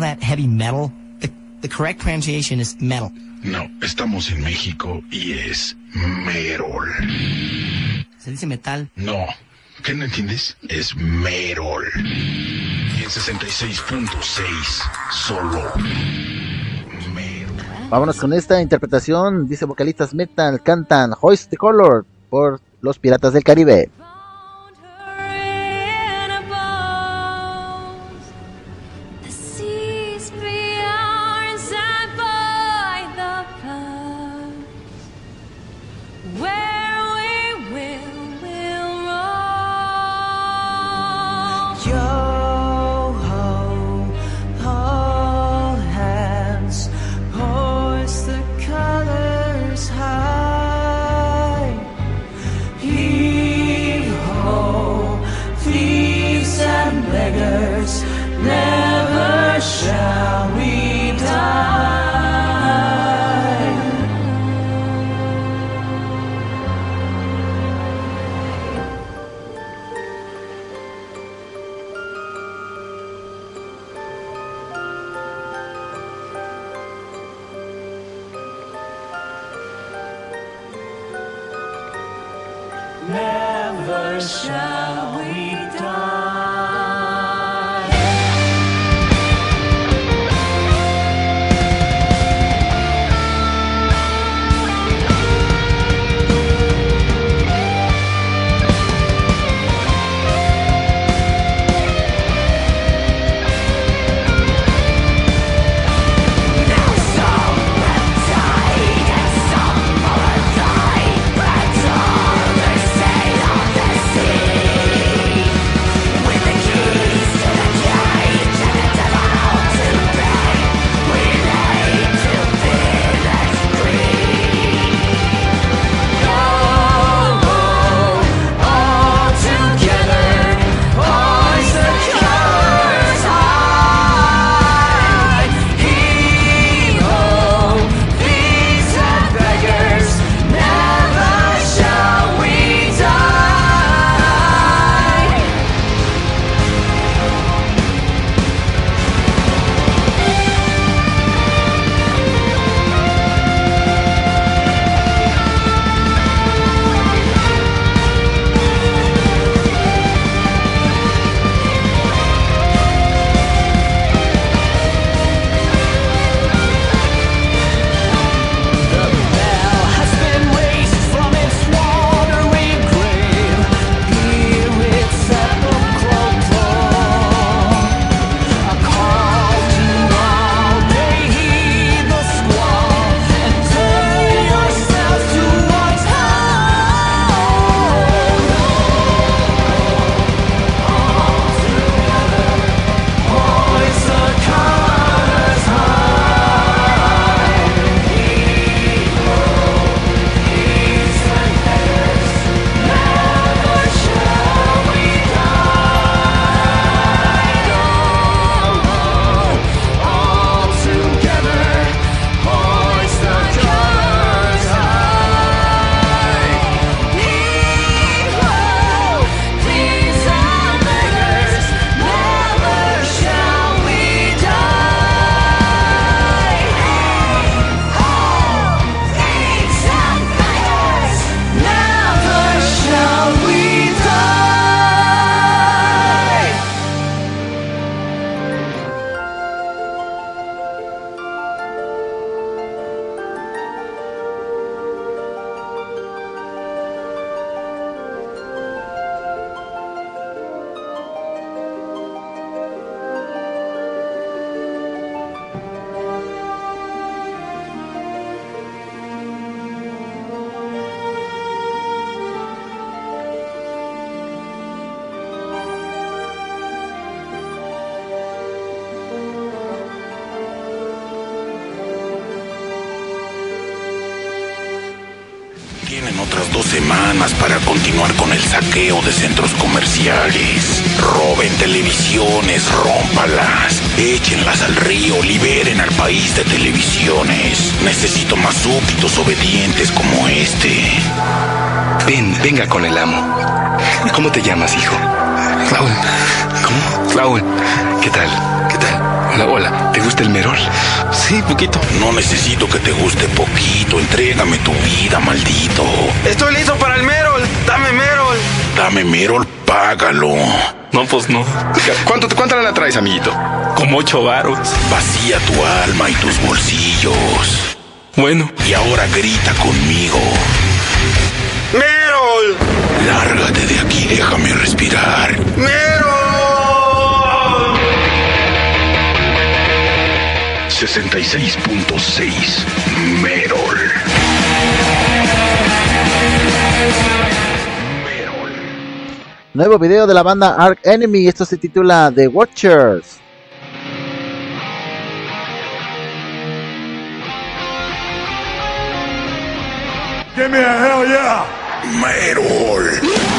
that heavy metal? The, correct pronunciation is metal. No, estamos en México y es merol. ¿Se dice metal? No. ¿Qué no entiendes? Es merol. Y en 66.6, solo. Vámonos con esta interpretación, dice vocalistas metal, cantan Hoist the Color por los Piratas del Caribe. hijo. Raúl. ¿Cómo? Raúl. ¿Qué tal? ¿Qué tal? Hola, hola. ¿Te gusta el merol? Sí, poquito. No necesito que te guste poquito. Entrégame tu vida, maldito. Estoy listo para el merol. Dame merol. Dame merol, págalo. No, pues no. ¿Cuánto, ¿Cuánto la traes, amiguito? Como ocho varos. Vacía tu alma y tus bolsillos. Bueno. Y ahora grita conmigo. ¡Merol! Lárgate de aquí, déjame respirar. ¡Merol! 66.6 Merol. Nuevo video de la banda Ark Enemy, esto se titula The Watchers. Give me a hell yeah! Merol.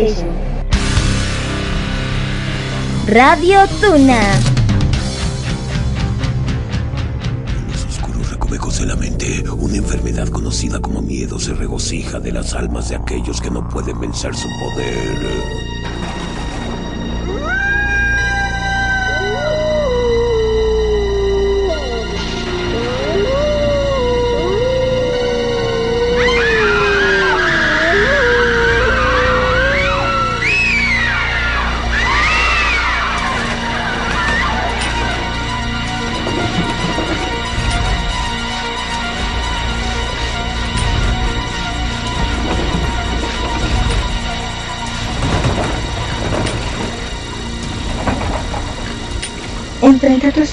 Station. Radio Tuna. oscuros recovecos de la mente, una enfermedad conocida como miedo se regocija de las almas de aquellos que no pueden vencer su poder.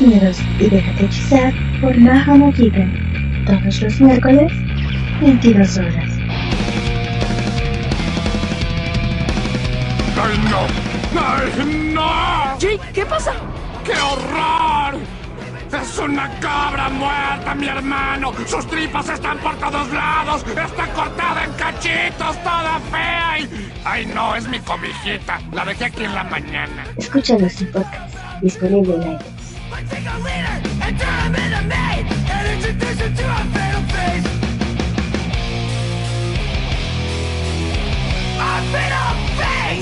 Miedos y déjate hechizar por Maha Mojita. Todos los miércoles, 22 horas. ¡Ay, no! ¡Ay, no! Jake, ¿qué pasa? ¡Qué horror! ¡Es una cabra muerta, mi hermano! ¡Sus tripas están por todos lados! ¡Está cortada en cachitos, toda fea! Y... ¡Ay, no! Es mi cobijita. La dejé aquí en la mañana. Escucha nuestro podcast, disponible en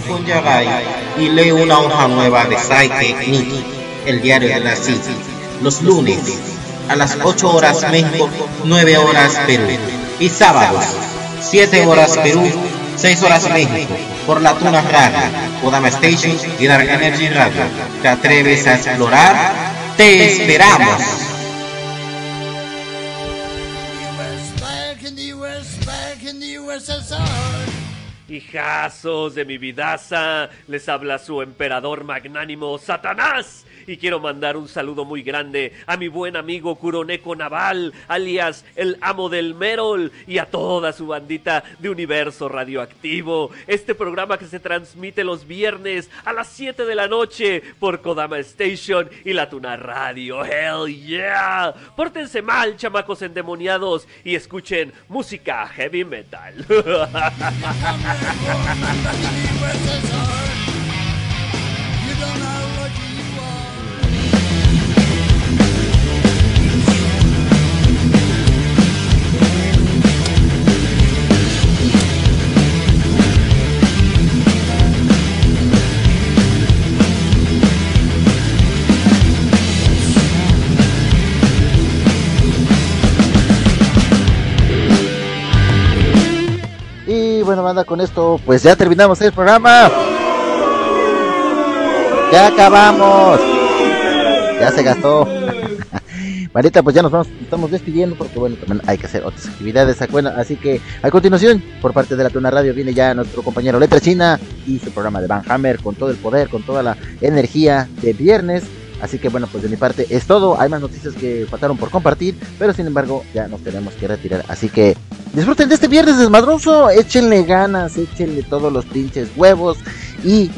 con Yagai y lee una hoja nueva de Psyche Nikki, el diario de la City, los lunes a las 8 horas México, 9 horas Perú, y sábados 7 horas Perú, 6 horas México, por la Tuna Radio, Kodama Station y Dark Energy Radio. ¿Te atreves a explorar? ¡Te esperamos! Hijazos de mi vidaza, les habla su emperador magnánimo Satanás. Y quiero mandar un saludo muy grande a mi buen amigo Kuroneko Naval, alias el amo del Merol, y a toda su bandita de Universo Radioactivo. Este programa que se transmite los viernes a las 7 de la noche por Kodama Station y la Tuna Radio. ¡Hell yeah! Pórtense mal, chamacos endemoniados, y escuchen música heavy metal. bueno, banda, con esto, pues ya terminamos el programa. Ya acabamos. Ya se gastó. Marita, pues ya nos vamos, estamos despidiendo porque bueno, también hay que hacer otras actividades. Así que a continuación, por parte de la Tuna Radio, viene ya nuestro compañero Letra China y su programa de Van Hammer con todo el poder, con toda la energía de viernes. Así que bueno, pues de mi parte es todo. Hay más noticias que faltaron por compartir, pero sin embargo ya nos tenemos que retirar. Así que disfruten de este viernes desmadroso, échenle ganas, échenle todos los pinches huevos y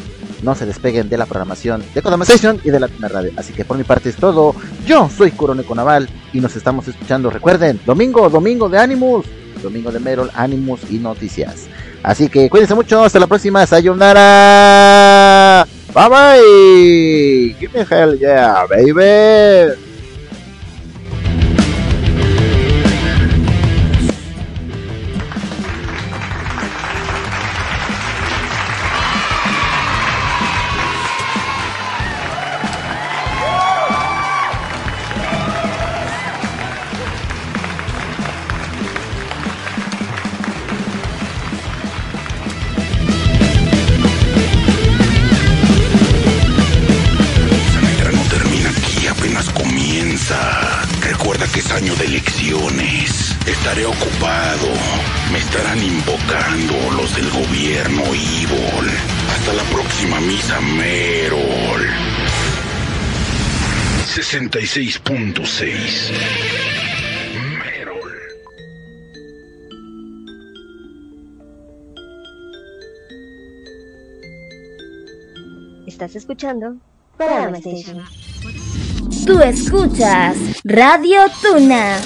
no se despeguen de la programación de Kodama y de la Tuna Radio. Así que por mi parte es todo. Yo soy Kuroneko Naval y nos estamos escuchando. Recuerden, domingo, domingo de Animus, domingo de Merol, Animus y noticias. Así que cuídense mucho, hasta la próxima. Sayonara. Bye bye. Give me hell yeah, baby. 66.6 Estás escuchando Kodama Station. Tú escuchas Radio Tuna.